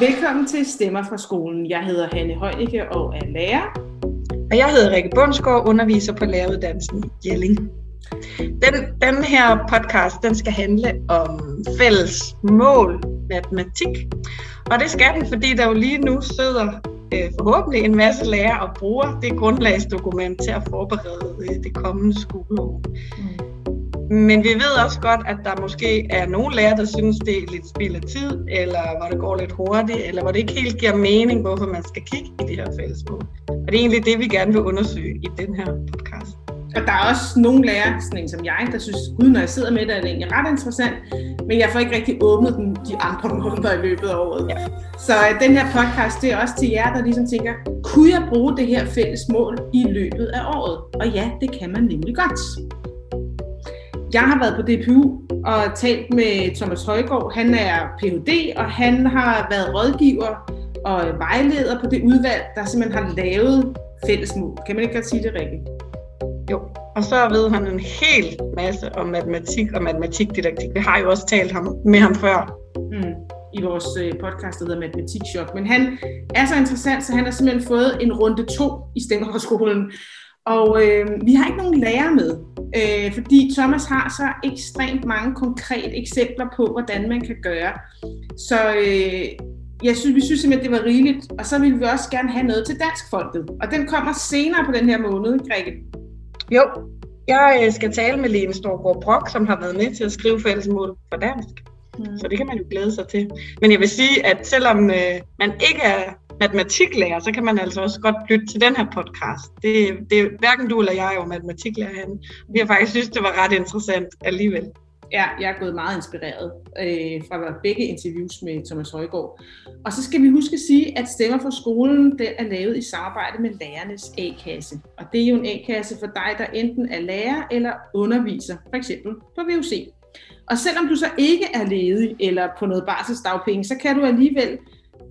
Velkommen til Stemmer fra skolen. Jeg hedder Hanne Højnicke og er lærer. Og jeg hedder Rikke Bundsgaard, underviser på læreruddannelsen i Jelling. Den, den her podcast den skal handle om fælles mål matematik. Og det skal den, fordi der jo lige nu sidder øh, forhåbentlig en masse lærere og bruger det grundlagsdokument til at forberede øh, det kommende skoleår. Mm. Men vi ved også godt, at der måske er nogle lærere, der synes, det er lidt spild af tid, eller hvor det går lidt hurtigt, eller hvor det ikke helt giver mening, hvorfor man skal kigge i de her fællesmål. Og det er egentlig det, vi gerne vil undersøge i den her podcast. Og der er også nogle lærere, sådan en som jeg, der synes, gud, når jeg sidder med det, er det egentlig ret interessant, men jeg får ikke rigtig åbnet den de andre måneder i løbet af året. Ja. Så uh, den her podcast, det er også til jer, der ligesom tænker, kunne jeg bruge det her fælles mål i løbet af året? Og ja, det kan man nemlig godt. Jeg har været på DPU og talt med Thomas Højgaard. Han er Ph.D., og han har været rådgiver og vejleder på det udvalg, der simpelthen har lavet fællesmål. Kan man ikke godt sige det, Rikke? Jo, og så ved han en hel masse om matematik og matematikdidaktik. Vi har jo også talt ham, med ham før. Mm i vores øh, podcast, der hedder Matematik. Men han er så interessant, så han har simpelthen fået en runde to i Stemmerskolen. Og øh, vi har ikke nogen lærer med, øh, fordi Thomas har så ekstremt mange konkrete eksempler på, hvordan man kan gøre. Så øh, jeg synes, vi synes simpelthen, det var rigeligt. Og så vil vi også gerne have noget til Dansk Folket. Og den kommer senere på den her måned, Grete. Jo, jeg øh, skal tale med Lene Storgård Brock, som har været med til at skrive fællesmål for dansk. Mm. Så det kan man jo glæde sig til. Men jeg vil sige, at selvom øh, man ikke er matematiklærer, så kan man altså også godt lytte til den her podcast. Det, det, hverken du eller jeg er jo matematiklærer herinde. Vi har faktisk synes, det var ret interessant alligevel. Ja, jeg er gået meget inspireret øh, fra begge interviews med Thomas Højgaard. Og så skal vi huske at sige, at Stemmer for skolen den er lavet i samarbejde med lærernes A-kasse. Og det er jo en A-kasse for dig, der enten er lærer eller underviser, for eksempel på VUC. Og selvom du så ikke er ledig eller på noget barselsdagpenge, så kan du alligevel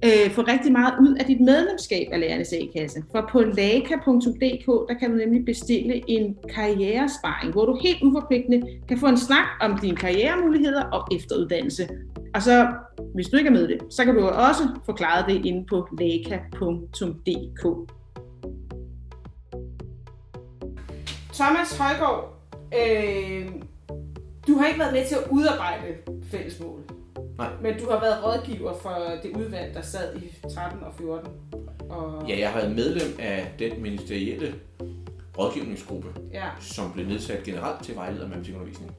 øh, få rigtig meget ud af dit medlemskab af Lærernes A-kasse. For på laka.dk, der kan du nemlig bestille en karrieresparing, hvor du helt uforpligtende kan få en snak om dine karrieremuligheder og efteruddannelse. Og så, hvis du ikke er med det, så kan du også forklare det inde på laka.dk. Thomas Højgaard, øh, du har ikke været med til at udarbejde fællesmål. Nej. Men du har været rådgiver for det udvalg, der sad i 13 og 14. Og... Ja, jeg har været medlem af den ministerielle rådgivningsgruppe, ja. som blev nedsat generelt til vejleder matematikundervisning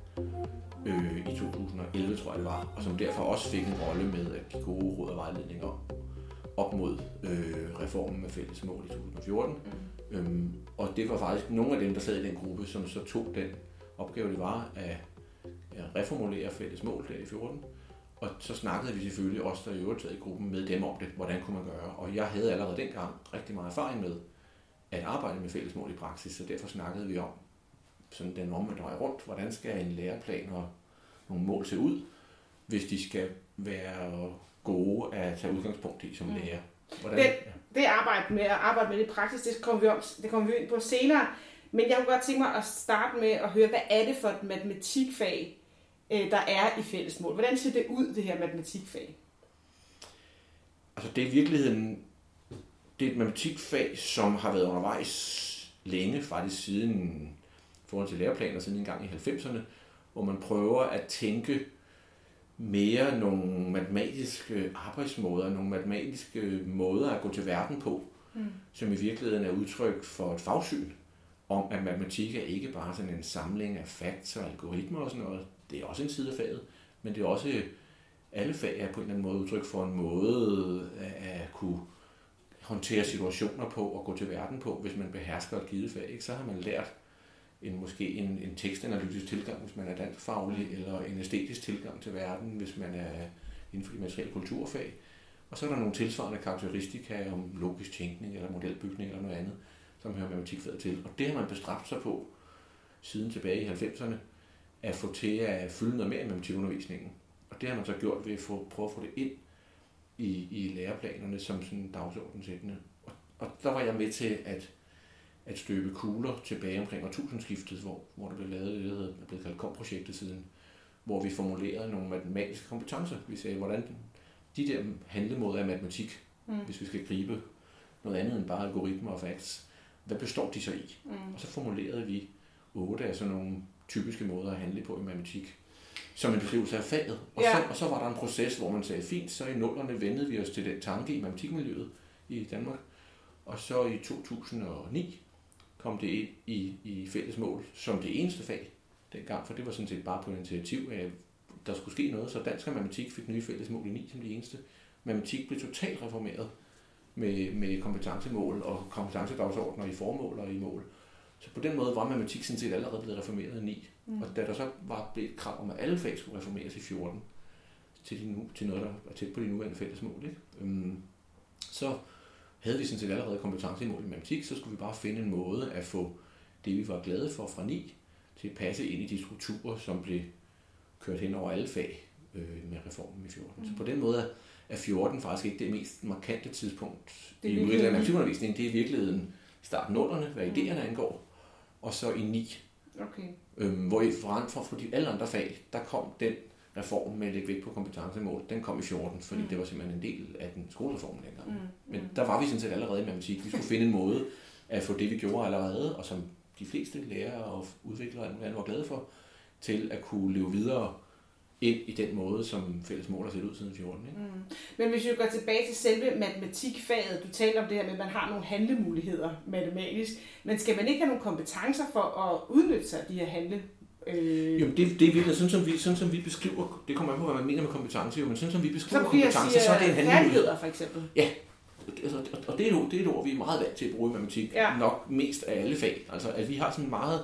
øh, i 2011, tror jeg det var, og som derfor også fik en rolle med at give gode råd og vejledninger op mod øh, reformen med fælles mål i 2014. Mm. Øhm, og det var faktisk nogle af dem, der sad i den gruppe, som så tog den opgave, det var at, at reformulere fælles mål der i 14 og så snakkede vi selvfølgelig også, der i øvrigt i gruppen med dem om det, hvordan kunne man gøre. Og jeg havde allerede dengang rigtig meget erfaring med at arbejde med fællesmål i praksis, så derfor snakkede vi om sådan den omvendte vej rundt. Hvordan skal en læreplan og nogle mål se ud, hvis de skal være gode at tage udgangspunkt i som mm. lærer? Hvordan, det, det arbejde med at arbejde med det i praksis, det kommer, vi om, det kommer vi ind på senere. Men jeg kunne godt tænke mig at starte med at høre, hvad er det for et matematikfag, øh, der er i fællesmål. Hvordan ser det ud, det her matematikfag? Altså det er i virkeligheden det er et matematikfag, som har været undervejs længe, faktisk siden forhold til læreplaner, siden en gang i 90'erne, hvor man prøver at tænke mere nogle matematiske arbejdsmåder, nogle matematiske måder at gå til verden på, mm. som i virkeligheden er udtryk for et fagsyn om, at matematik er ikke bare sådan en samling af facts og algoritmer og sådan noget det er også en side af faget, men det er også, alle fag er på en eller anden måde udtryk for en måde at kunne håndtere situationer på og gå til verden på, hvis man behersker et givet fag. Ikke? Så har man lært en, måske en, en tekstanalytisk tilgang, hvis man er danskfaglig, eller en æstetisk tilgang til verden, hvis man er inden for de materielle kulturfag. Og så er der nogle tilsvarende karakteristika om logisk tænkning, eller modelbygning, eller noget andet, som hører matematikfaget til. Og det har man bestræbt sig på siden tilbage i 90'erne, at få til at fylde noget mere med matematikundervisningen. Og det har man så gjort ved at få, prøve at få det ind i, i læreplanerne som sådan dagsordensættende. Og, og der var jeg med til at, at støbe kugler tilbage omkring årtusindskiftet, hvor, hvor der blev lavet det, der er blevet kaldt KOM-projektet siden hvor vi formulerede nogle matematiske kompetencer. Vi sagde, hvordan de der handlemåder af matematik, mm. hvis vi skal gribe noget andet end bare algoritmer og facts, hvad består de så i? Mm. Og så formulerede vi otte af sådan nogle typiske måder at handle på i matematik, som en beskrivelse af faget. Og, ja. så, og så var der en proces, hvor man sagde, fint, så i nullerne vendede vi os til den tanke i matematikmiljøet i Danmark. Og så i 2009 kom det ind i, i fælles mål som det eneste fag dengang, for det var sådan set bare på initiativ af, der skulle ske noget, så dansk og matematik fik nye fælles mål i 9 som det eneste. Matematik blev totalt reformeret med, med kompetencemål og kompetencedagsordner i formål og i mål. Så på den måde var matematik sådan set allerede blevet reformeret i 9. Mm. Og da der så var blevet et krav om, at alle fag skulle reformeres i 14, til, de nu, til noget, der var tæt på de nuværende fælles mål, ikke? Øhm, så havde vi sådan set allerede kompetence i mål i matematik, så skulle vi bare finde en måde at få det, vi var glade for fra 9, til at passe ind i de strukturer, som blev kørt hen over alle fag øh, med reformen i 14. Mm. Så på den måde er 14 faktisk ikke det mest markante tidspunkt det i udviklingen af. Det er i virkeligheden starten nullerne, hvad mm. idéerne angår, og så i 9. Okay. Øhm, hvor i for, for, for de alle andre fag, der kom den reform med at lægge vægt på kompetencemål, den kom i 14, fordi mm. det var simpelthen en del af den skolereform dengang. Mm. Men mm. der var vi sådan set allerede i matematik. Vi skulle finde en måde at få det, vi gjorde allerede, og som de fleste lærere og udviklere var glade for, til at kunne leve videre ind i den måde, som fælles mål har set ud siden 14. Ikke? Mm. Men hvis vi går tilbage til selve matematikfaget, du taler om det her med, at man har nogle handlemuligheder matematisk, men skal man ikke have nogle kompetencer for at udnytte sig af de her handle Øh... Jo, det, det er virkelig sådan som, vi, sådan, som vi beskriver, det kommer an på, hvad man mener med kompetence, jo, men sådan som vi beskriver så kompetence, siger, så er det en handlemulighed. for eksempel. Ja, altså, og det er, jo, det er et ord, vi er meget vant til at bruge i matematik, ja. nok mest af alle fag. Altså, at vi har sådan meget,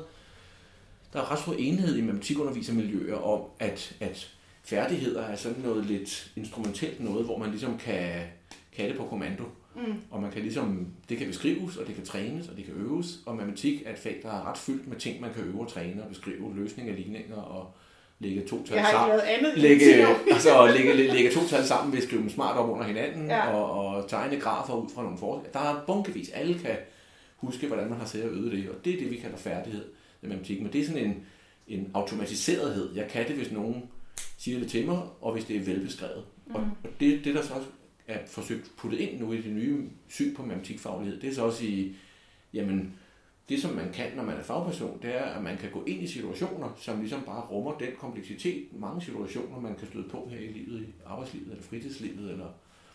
der er ret stor enhed i matematikundervisermiljøer om, at, at færdigheder er sådan noget lidt instrumentelt noget, hvor man ligesom kan, kan det på kommando. Mm. Og man kan ligesom, det kan beskrives, og det kan trænes, og det kan øves. Og matematik er et fag, der er ret fyldt med ting, man kan øve og træne og beskrive løsning af ligninger og lægge to tal sammen. Andet lægge, altså, lægge, lægge to tal sammen ved at skrive dem smart op under hinanden ja. og, og, tegne grafer ud fra nogle forskelle. Der er bunkevis. Alle kan huske, hvordan man har siddet og øvet det, og det er det, vi kalder færdighed i matematik. Men det er sådan en, en automatiserethed. Jeg kan det, hvis nogen siger det til mig, og hvis det er velbeskrevet. Mm. Og det, det, der så er forsøgt puttet ind nu i det nye syn på matematikfaglighed, det er så også i, jamen, det som man kan, når man er fagperson, det er, at man kan gå ind i situationer, som ligesom bare rummer den kompleksitet, mange situationer, man kan støde på her i livet, i arbejdslivet, eller fritidslivet, eller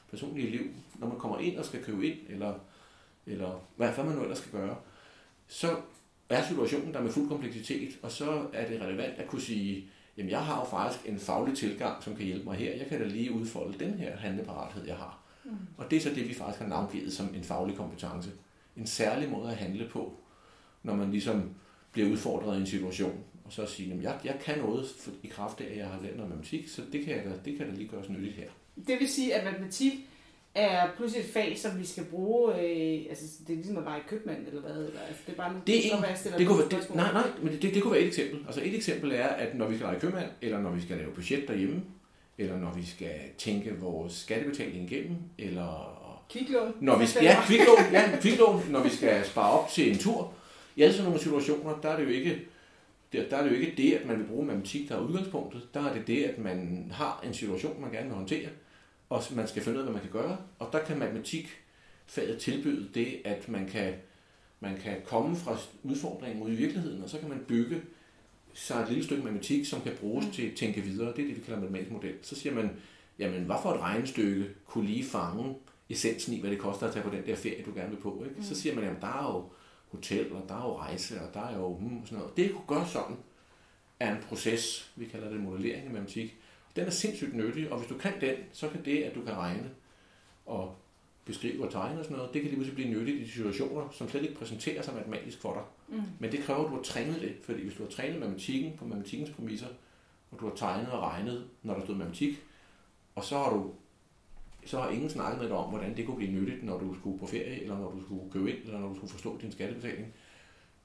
personlige liv, når man kommer ind og skal købe ind, eller, eller hvad, hvad man nu ellers skal gøre, så er situationen der med fuld kompleksitet, og så er det relevant at kunne sige, jamen jeg har jo faktisk en faglig tilgang, som kan hjælpe mig her. Jeg kan da lige udfolde den her handleparathed, jeg har. Mm. Og det er så det, vi faktisk har navngivet som en faglig kompetence. En særlig måde at handle på, når man ligesom bliver udfordret i en situation. Og så sige, at jeg, jeg kan noget i kraft af, at jeg har lært noget matematik, så det kan, jeg da, det kan da lige gøres nyttigt her. Det vil sige, at matematik er pludselig et fag, som vi skal bruge, øh, altså det er ligesom at lege købmand, eller hvad? Eller, altså, det er bare det er en, det, kunne, det, nej, nej, men det, det kunne være et eksempel. Altså et eksempel er, at når vi skal lege købmand, eller når vi skal lave budget derhjemme, eller når vi skal tænke vores skattebetaling igennem, eller Kviklån. Når vi skal, ja, kviklån, ja, kviklån, når vi skal spare op til en tur. I alle sådan nogle situationer, der er det jo ikke, der, der er det jo ikke det, at man vil bruge matematik, der er udgangspunktet. Der er det det, at man har en situation, man gerne vil håndtere, og man skal finde ud af, hvad man kan gøre. Og der kan matematikfaget tilbyde det, at man kan, man kan komme fra udfordringen ud i virkeligheden, og så kan man bygge sig et lille stykke matematik, som kan bruges mm. til at tænke videre. Det er det, vi kalder matematisk model. Så siger man, jamen, hvad for et regnestykke kunne lige fange essensen i, hvad det koster at tage på den der ferie, du gerne vil på. Ikke? Mm. Så siger man, jamen, der er jo hotel, og der er jo rejse, og der er jo hmm, sådan noget. Det kunne gøre sådan, er en proces, vi kalder det modellering i matematik, den er sindssygt nyttig, og hvis du kan den, så kan det, at du kan regne og beskrive og tegne og sådan noget, det kan lige pludselig blive nyttigt i de situationer, som slet ikke præsenterer sig matematisk for dig. Mm. Men det kræver, at du har trænet det, fordi hvis du har trænet matematikken på matematikkens præmisser, og du har tegnet og regnet, når der stod matematik, og så har du så har ingen snakket med dig om, hvordan det kunne blive nyttigt, når du skulle på ferie, eller når du skulle købe ind, eller når du skulle forstå din skattebetaling,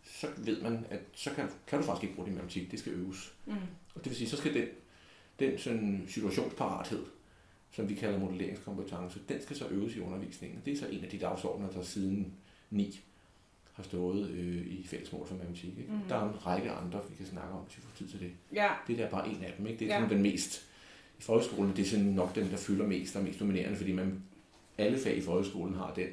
så ved man, at så kan, kan du faktisk ikke bruge din matematik, det skal øves. Mm. Og det vil sige, så skal den den sådan situationsparathed, som vi kalder modelleringskompetence, den skal så øves i undervisningen. Det er så en af de dagsordner, der siden 9 har stået øh, i fællesmål for matematik. Ikke? Mm. Der er en række andre, vi kan snakke om, hvis vi får tid til det. Ja, Det der er bare en af dem. Ikke? Det er Ja. ja. den mest... I folkeskolen det er sådan nok den, der fylder mest og mest dominerende, fordi man, alle fag i folkeskolen har den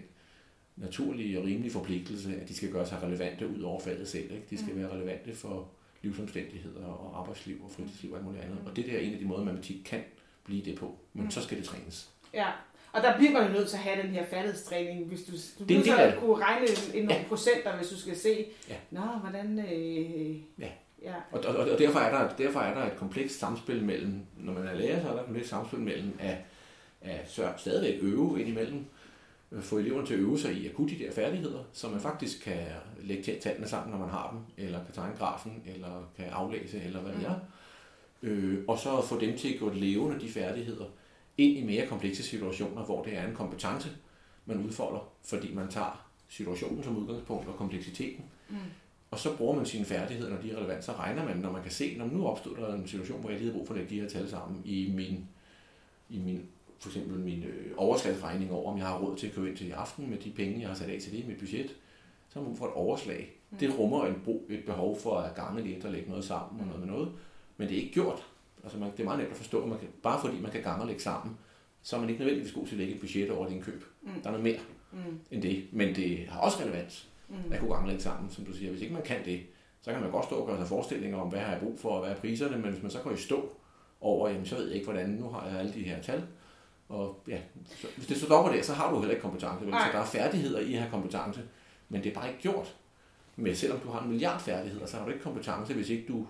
naturlige og rimelige forpligtelse, at de skal gøre sig relevante ud over faget selv. Ikke? De skal Mm. være relevante for livsomstændigheder og arbejdsliv og fritidsliv og alt muligt andet. Og det der er en af de måder, matematik kan blive det på. Men Mm. så skal det trænes. ja. Og der bliver man jo nødt til at have den her færdighedstræning, hvis du, du Det er at kunne regne en, nogle procenter, hvis du skal se, Ja. nå, hvordan... Øh, Ja. ja. Og, og, og derfor, er der, derfor er der et komplekst samspil mellem, når man er lærer, så er der et komplekst samspil mellem at, at sørge, stadigvæk øve indimellem, få eleverne til at øve sig i at kunne de der færdigheder, så man faktisk kan lægge tallene sammen, når man har dem, eller kan tegne grafen, eller kan aflæse, eller hvad det er. Øh, og så få dem til at gå levende de færdigheder ind i mere komplekse situationer, hvor det er en kompetence, man udfolder, fordi man tager situationen som udgangspunkt og kompleksiteten. Mm. Og så bruger man sine færdigheder, når de er relevant, så regner man, når man kan se, når nu opstod der en situation, hvor jeg lige havde brug for at lægge de her tal sammen i min, i min for eksempel min øh, overslagsregning over, om jeg har råd til at købe ind til i aften med de penge, jeg har sat af til det i mit budget. Så har man brug for et overslag. Mm. Det rummer en brug, et behov for at gange lidt og lægge noget sammen og noget med noget. Men det er ikke gjort. Altså man, det er meget nemt at forstå. Man kan, bare fordi man kan gange og lægge sammen, så er man ikke nødvendigvis god til at lægge et budget over din køb. Mm. Der er noget mere Mm. end det. Men det har også relevans Mm. at kunne gange lidt sammen, som du siger. Hvis ikke man kan det, så kan man godt stå og gøre sig forestillinger om, hvad har jeg brug for, og hvad er priserne, men hvis man så går i stå over, jamen så ved jeg ikke, hvordan, nu har jeg alle de her tal, og ja, så, hvis det stopper der, så har du heller ikke kompetence. Vel? Så der er færdigheder i at have kompetence, men det er bare ikke gjort. Men selvom du har en milliard færdigheder, så har du ikke kompetence, hvis ikke du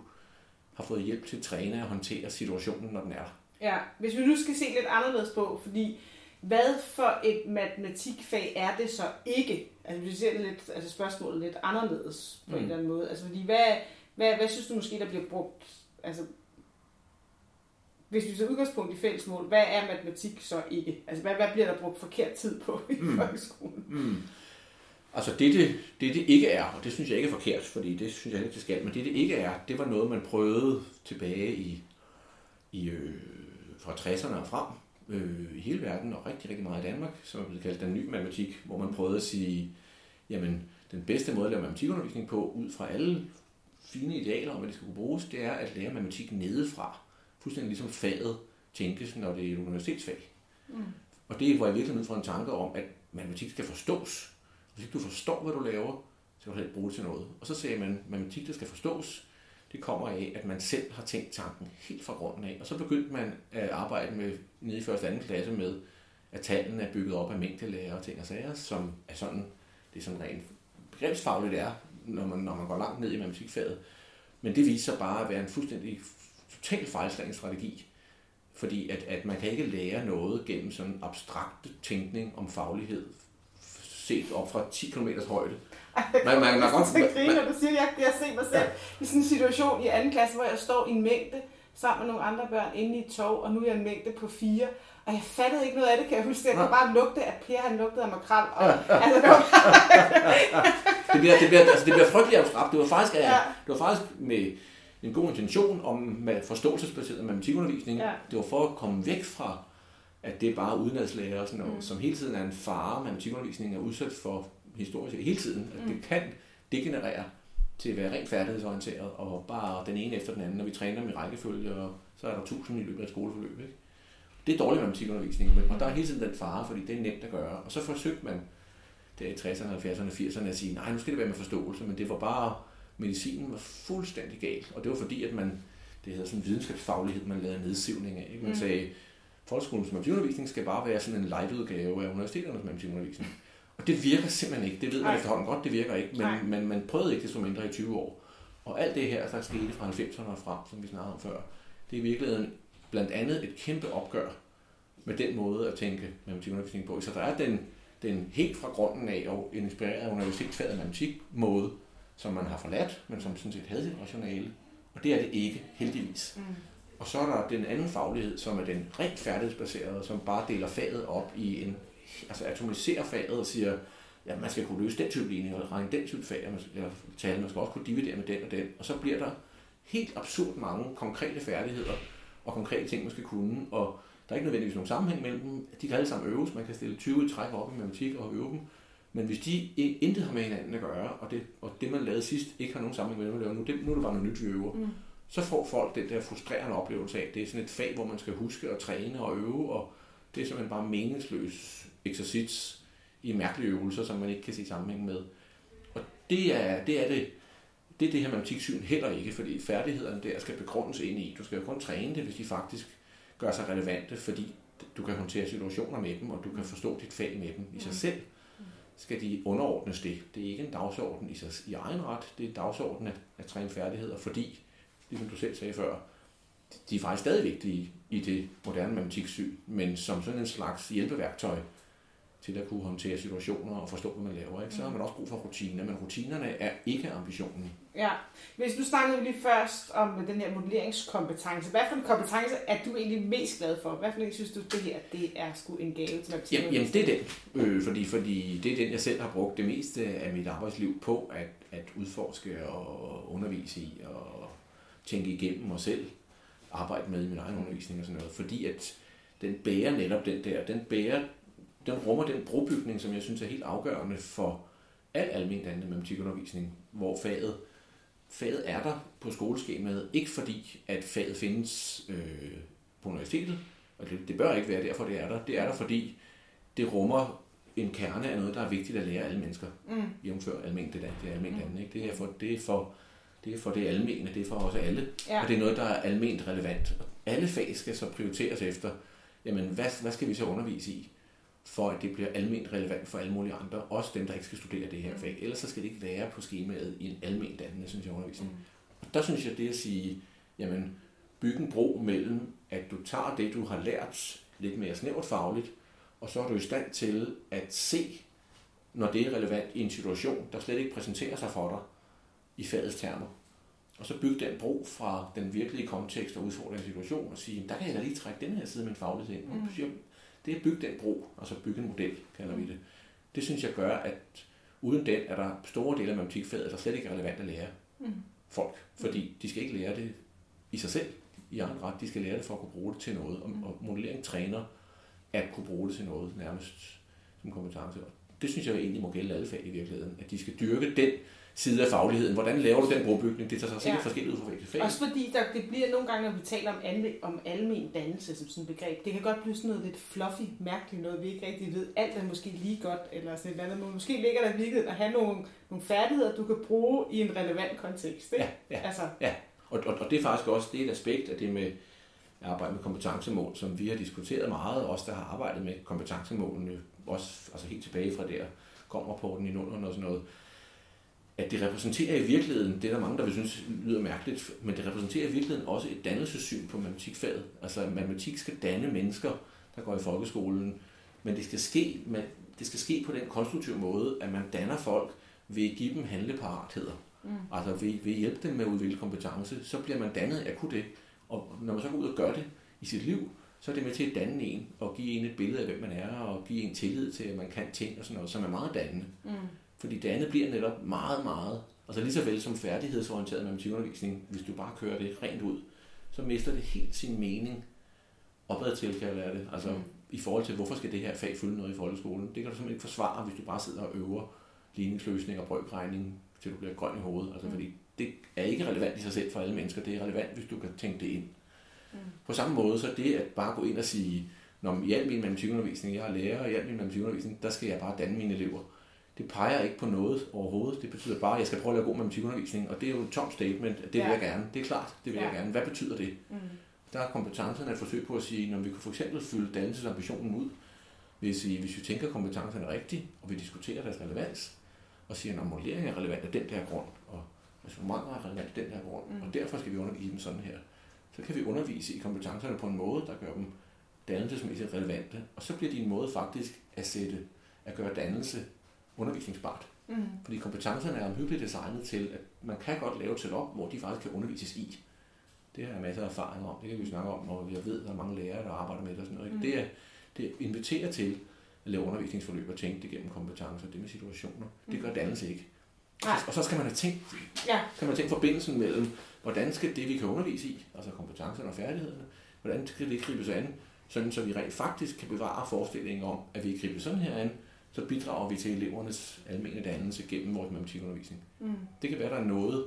har fået hjælp til at træne og håndtere situationen, når den er der. Ja, hvis vi nu skal se lidt anderledes på, fordi hvad for et matematikfag er det så ikke? Altså vi ser lidt, altså spørgsmålet lidt anderledes på mm. en eller anden måde. Altså fordi hvad, hvad, hvad synes du måske, der bliver brugt? Altså, hvis vi tager udgangspunkt i fællesmål, hvad er matematik så ikke? Altså hvad, hvad bliver der brugt forkert tid på i mm. folkeskolen? Mm. Altså det det, det, det ikke er, og det synes jeg ikke er forkert, fordi det synes jeg heller ikke, det skal, men det det ikke er, det var noget, man prøvede tilbage i, i øh, fra 60'erne og frem øh, i hele verden, og rigtig, rigtig meget i Danmark, som er blevet kaldt den nye matematik, hvor man prøvede at sige, jamen den bedste måde at lave matematikundervisning på, ud fra alle fine idealer om, hvad det skal kunne bruges, det er at lære matematik nedefra. Fuldstændig ligesom faget tænkes, når det er et universitetsfag. Mm. Og det var i virkeligheden ud fra en tanke om, at matematik skal forstås. Hvis ikke du forstår, hvad du laver, så kan du ikke bruge det til noget. Og så sagde man, at matematik, der skal forstås, det kommer af, at man selv har tænkt tanken helt fra grunden af. Og så begyndte man at arbejde med, nede i første og anden klasse med, at tallene er bygget op af mængdelærer og ting og sager, som er sådan, det er sådan rent begrebsfagligt er, når man, når man går langt ned i matematikfaget. Men det viser sig bare at være en fuldstændig totalt fejlslagen strategi. Fordi at, at man kan ikke lære noget gennem sådan abstrakt tænkning om faglighed, set op fra 10 km højde. Man, man, man, Jeg skal man, grine, når du siger, at jeg, jeg ser mig selv i sådan en situation i anden klasse, hvor jeg står i en mængde sammen med nogle andre børn inde i et tog, og nu er jeg en mængde på fire. Og jeg fattede ikke noget af det, kan jeg huske. Jeg kunne bare lugte, at Per han lugtede af makrel. Og, altså, det var det, bliver, det, bliver, altså, det bliver frygtelig abstrakt. Det var faktisk, Ja. ja. det var faktisk med en god intention om med forståelsesbaseret matematikundervisning. Ja. Det var for at komme væk fra, at det er bare udenadslærer, og sådan noget, mm. som hele tiden er en fare, matematikundervisning er udsat for historisk hele tiden. At Mm. det kan degenerere til at være rent færdighedsorienteret, og bare den ene efter den anden, når vi træner dem i rækkefølge, og så er der tusind i løbet af et skoleforløb. Ikke? Det er dårlig matematikundervisning, men, og der er hele tiden den fare, fordi det er nemt at gøre. Og så forsøgte man der i 60'erne, 70'erne, 80'erne at sige, nej, nu skal det være med forståelse, men det var bare, medicinen var fuldstændig gal, og det var fordi, at man, det hedder sådan videnskabsfaglighed, man lavede nedsivning af. Ikke? Man Mm. sagde, folkeskolens matematikundervisning skal bare være sådan en light-udgave af universiteternes matematikundervisning. Og det virker simpelthen ikke. Det ved man Nej. efterhånden godt, det virker ikke, Nej. men, men man prøvede ikke det som mindre i 20 år. Og alt det her, der skete fra 90'erne og frem, som vi snakkede om før, det er i virkeligheden blandt andet et kæmpe opgør med den måde at tænke matematikundervisning på. Så der er den, den helt fra grunden af og inspireret af universitetsfaget matematik måde, som man har forladt, men som sådan set havde sit rationale. Og det er det ikke, heldigvis. Mm. Og så er der den anden faglighed, som er den rent færdighedsbaserede, som bare deler faget op i en, altså atomiserer faget og siger, ja, man skal kunne løse den type ligning, og regne den type fag, og man skal, eller tal, man skal også kunne dividere med den og den. Og så bliver der helt absurd mange konkrete færdigheder og konkrete ting, man skal kunne, og der er ikke nødvendigvis nogen sammenhæng mellem dem. De kan alle sammen øves. Man kan stille 20 træk op i matematik og øve dem. Men hvis de intet har med hinanden at gøre, og det, og det man lavede sidst ikke har nogen sammenhæng med det, man laver nu, det, nu er det bare noget nyt, vi øver, mm. så får folk den der frustrerende oplevelse af, at det er sådan et fag, hvor man skal huske at træne og øve, og det er simpelthen bare meningsløs eksercits i mærkelige øvelser, som man ikke kan se sammenhæng med. Og det er det, er det, det, er det her matematiksyn heller ikke, fordi færdighederne der skal begrundes ind i. Du skal jo kun træne det, hvis de faktisk gør sig relevante, fordi du kan håndtere situationer med dem, og du kan forstå dit fag med dem i sig mm. Skal de underordnes det. Det er ikke en dagsorden i, sig, i egen ret, det er en dagsorden at, at træne færdigheder, fordi, ligesom du selv sagde før, de er faktisk stadig vigtige i det moderne matematiksyn, men som sådan en slags hjælpeværktøj til at kunne håndtere situationer og forstå, hvad man laver. Ikke? Så har man også brug for rutiner, men rutinerne er ikke ambitionen. Ja, hvis du snakkede lige først om den her modelleringskompetence. Hvad for en kompetence er du egentlig mest glad for? Hvad for en synes du, det her det er sgu en gave til matematik? Jamen, jamen, det er den. Øh, fordi, fordi det er den, jeg selv har brugt det meste af mit arbejdsliv på at, at udforske og undervise i og tænke igennem og selv arbejde med i min egen undervisning og sådan noget. Fordi at den bærer netop den der, den bærer den rummer den brobygning, som jeg synes er helt afgørende for al almindelig dannende matematikundervisning, hvor faget, faget er der på skoleskemaet, ikke fordi, at faget findes øh, på universitetet, og det, det bør ikke være derfor, det er der. Det er der, fordi det rummer en kerne af noget, der er vigtigt at lære alle mennesker. Mm. Jævnfør almindeligt det, er almindeligt mm. ikke? Det er for det, er for, det er for det almene, det er for os alle. Ja. Og det er noget, der er almindeligt relevant. Alle fag skal så prioriteres efter, jamen hvad, hvad skal vi så undervise i? For at det bliver almindeligt relevant for alle mulige andre, også dem, der ikke skal studere det her fag. Ellers så skal det ikke være på skemaet i en almen dannende, synes jeg, undervisning. Mm. Der synes jeg, det at sige, jamen, bygge en bro mellem, at du tager det, du har lært lidt mere snævert fagligt, og så er du i stand til at se, når det er relevant i en situation, der slet ikke præsenterer sig for dig i fagets termer. Og så bygge den bro fra den virkelige kontekst og udfordrende situation og sige, der kan jeg da lige trække den her side af min faglighed ind. Mm det er at bygge den bro, altså bygge en model, kalder vi det. Det synes jeg gør, at uden den er der store dele af matematikfaget, der slet ikke er relevant at lære mm. folk. Fordi de skal ikke lære det i sig selv, i egen ret. De skal lære det for at kunne bruge det til noget. Og, mm. og modellering træner at kunne bruge det til noget nærmest som kompetence. Og det synes jeg egentlig må gælde alle fag i virkeligheden. At de skal dyrke den side af fagligheden. Hvordan laver du den brobygning? Det tager sig sikkert ja. forskelligt ud fra hvilket fag. Også fordi der, det bliver nogle gange, når vi taler om, alme, om almen dannelse som sådan et begreb, det kan godt blive sådan noget lidt fluffy, mærkeligt, noget vi ikke rigtig ved. Alt er måske lige godt, eller sådan et andet. Men måske ligger der virkelig at have nogle, nogle færdigheder, du kan bruge i en relevant kontekst. Ikke? Ja, ja, altså. ja. Og, og, og, det er faktisk også det er et aspekt af det med at arbejde med kompetencemål, som vi har diskuteret meget, også der har arbejdet med kompetencemålene, også altså helt tilbage fra der kom rapporten i nullerne og sådan noget at det repræsenterer i virkeligheden, det er der mange, der vil synes lyder mærkeligt, men det repræsenterer i virkeligheden også et dannelsessyn på matematikfaget. Altså at matematik skal danne mennesker, der går i folkeskolen, men det skal ske, med, det skal ske på den konstruktive måde, at man danner folk ved at give dem handleparatheder. Mm. Altså ved, ved at hjælpe dem med at udvikle kompetence, så bliver man dannet af at kunne det. Og når man så går ud og gør det i sit liv, så er det med til at danne en, og give en et billede af, hvem man er, og give en tillid til, at man kan ting og sådan noget, som er meget dannende. Mm. Fordi det andet bliver netop meget, meget, altså lige så vel som færdighedsorienteret matematikundervisning, hvis du bare kører det rent ud, så mister det helt sin mening opad til, kan jeg lære det. Altså mm. i forhold til, hvorfor skal det her fag fylde noget i folkeskolen? Det kan du simpelthen ikke forsvare, hvis du bare sidder og øver ligningsløsning og brøkregning, til du bliver grøn i hovedet. Altså, mm. fordi det er ikke relevant i sig selv for alle mennesker. Det er relevant, hvis du kan tænke det ind. Mm. På samme måde, så det at bare gå ind og sige, når i al min matematikundervisning, jeg er lærer, og i al min matematikundervisning, der skal jeg bare danne mine elever det peger ikke på noget overhovedet. Det betyder bare, at jeg skal prøve at lave god matematikundervisning, og det er jo et tomt statement, at det ja. vil jeg gerne. Det er klart, det vil ja. jeg gerne. Hvad betyder det? Mm. Der er kompetencerne et forsøg på at sige, når vi kunne for eksempel fylde dannelsesambitionen ud, hvis vi, hvis vi tænker kompetencerne rigtigt, og vi diskuterer deres relevans, og siger, at modellering er relevant af den der grund, og resonemanget er relevant af den der grund, mm. og derfor skal vi undervise dem sådan her. Så kan vi undervise i kompetencerne på en måde, der gør dem dannelsesmæssigt relevante, og så bliver de en måde faktisk at sætte, at gøre dannelse undervisningsbart. Mm. Fordi kompetencerne er omhyggeligt designet til, at man kan godt lave et setup, hvor de faktisk kan undervises i. Det har jeg masser af erfaring om. Det kan vi snakke om, når vi ved, at der er mange lærere, der arbejder med det og sådan noget. Mm. Det, er, det inviterer til at lave undervisningsforløb og tænke det gennem kompetencer, det med situationer. Mm. Det gør dannelse ikke. Nej. Og så skal man have tænkt, ja. kan man tænke forbindelsen mellem, hvordan skal det, vi kan undervise i, altså kompetencerne og færdighederne, hvordan skal det gribes an, sådan så vi rent faktisk kan bevare forestillingen om, at vi griber sådan her an, så bidrager vi til elevernes almindelige dannelse gennem vores matematikundervisning. Mm. Det kan være, der er noget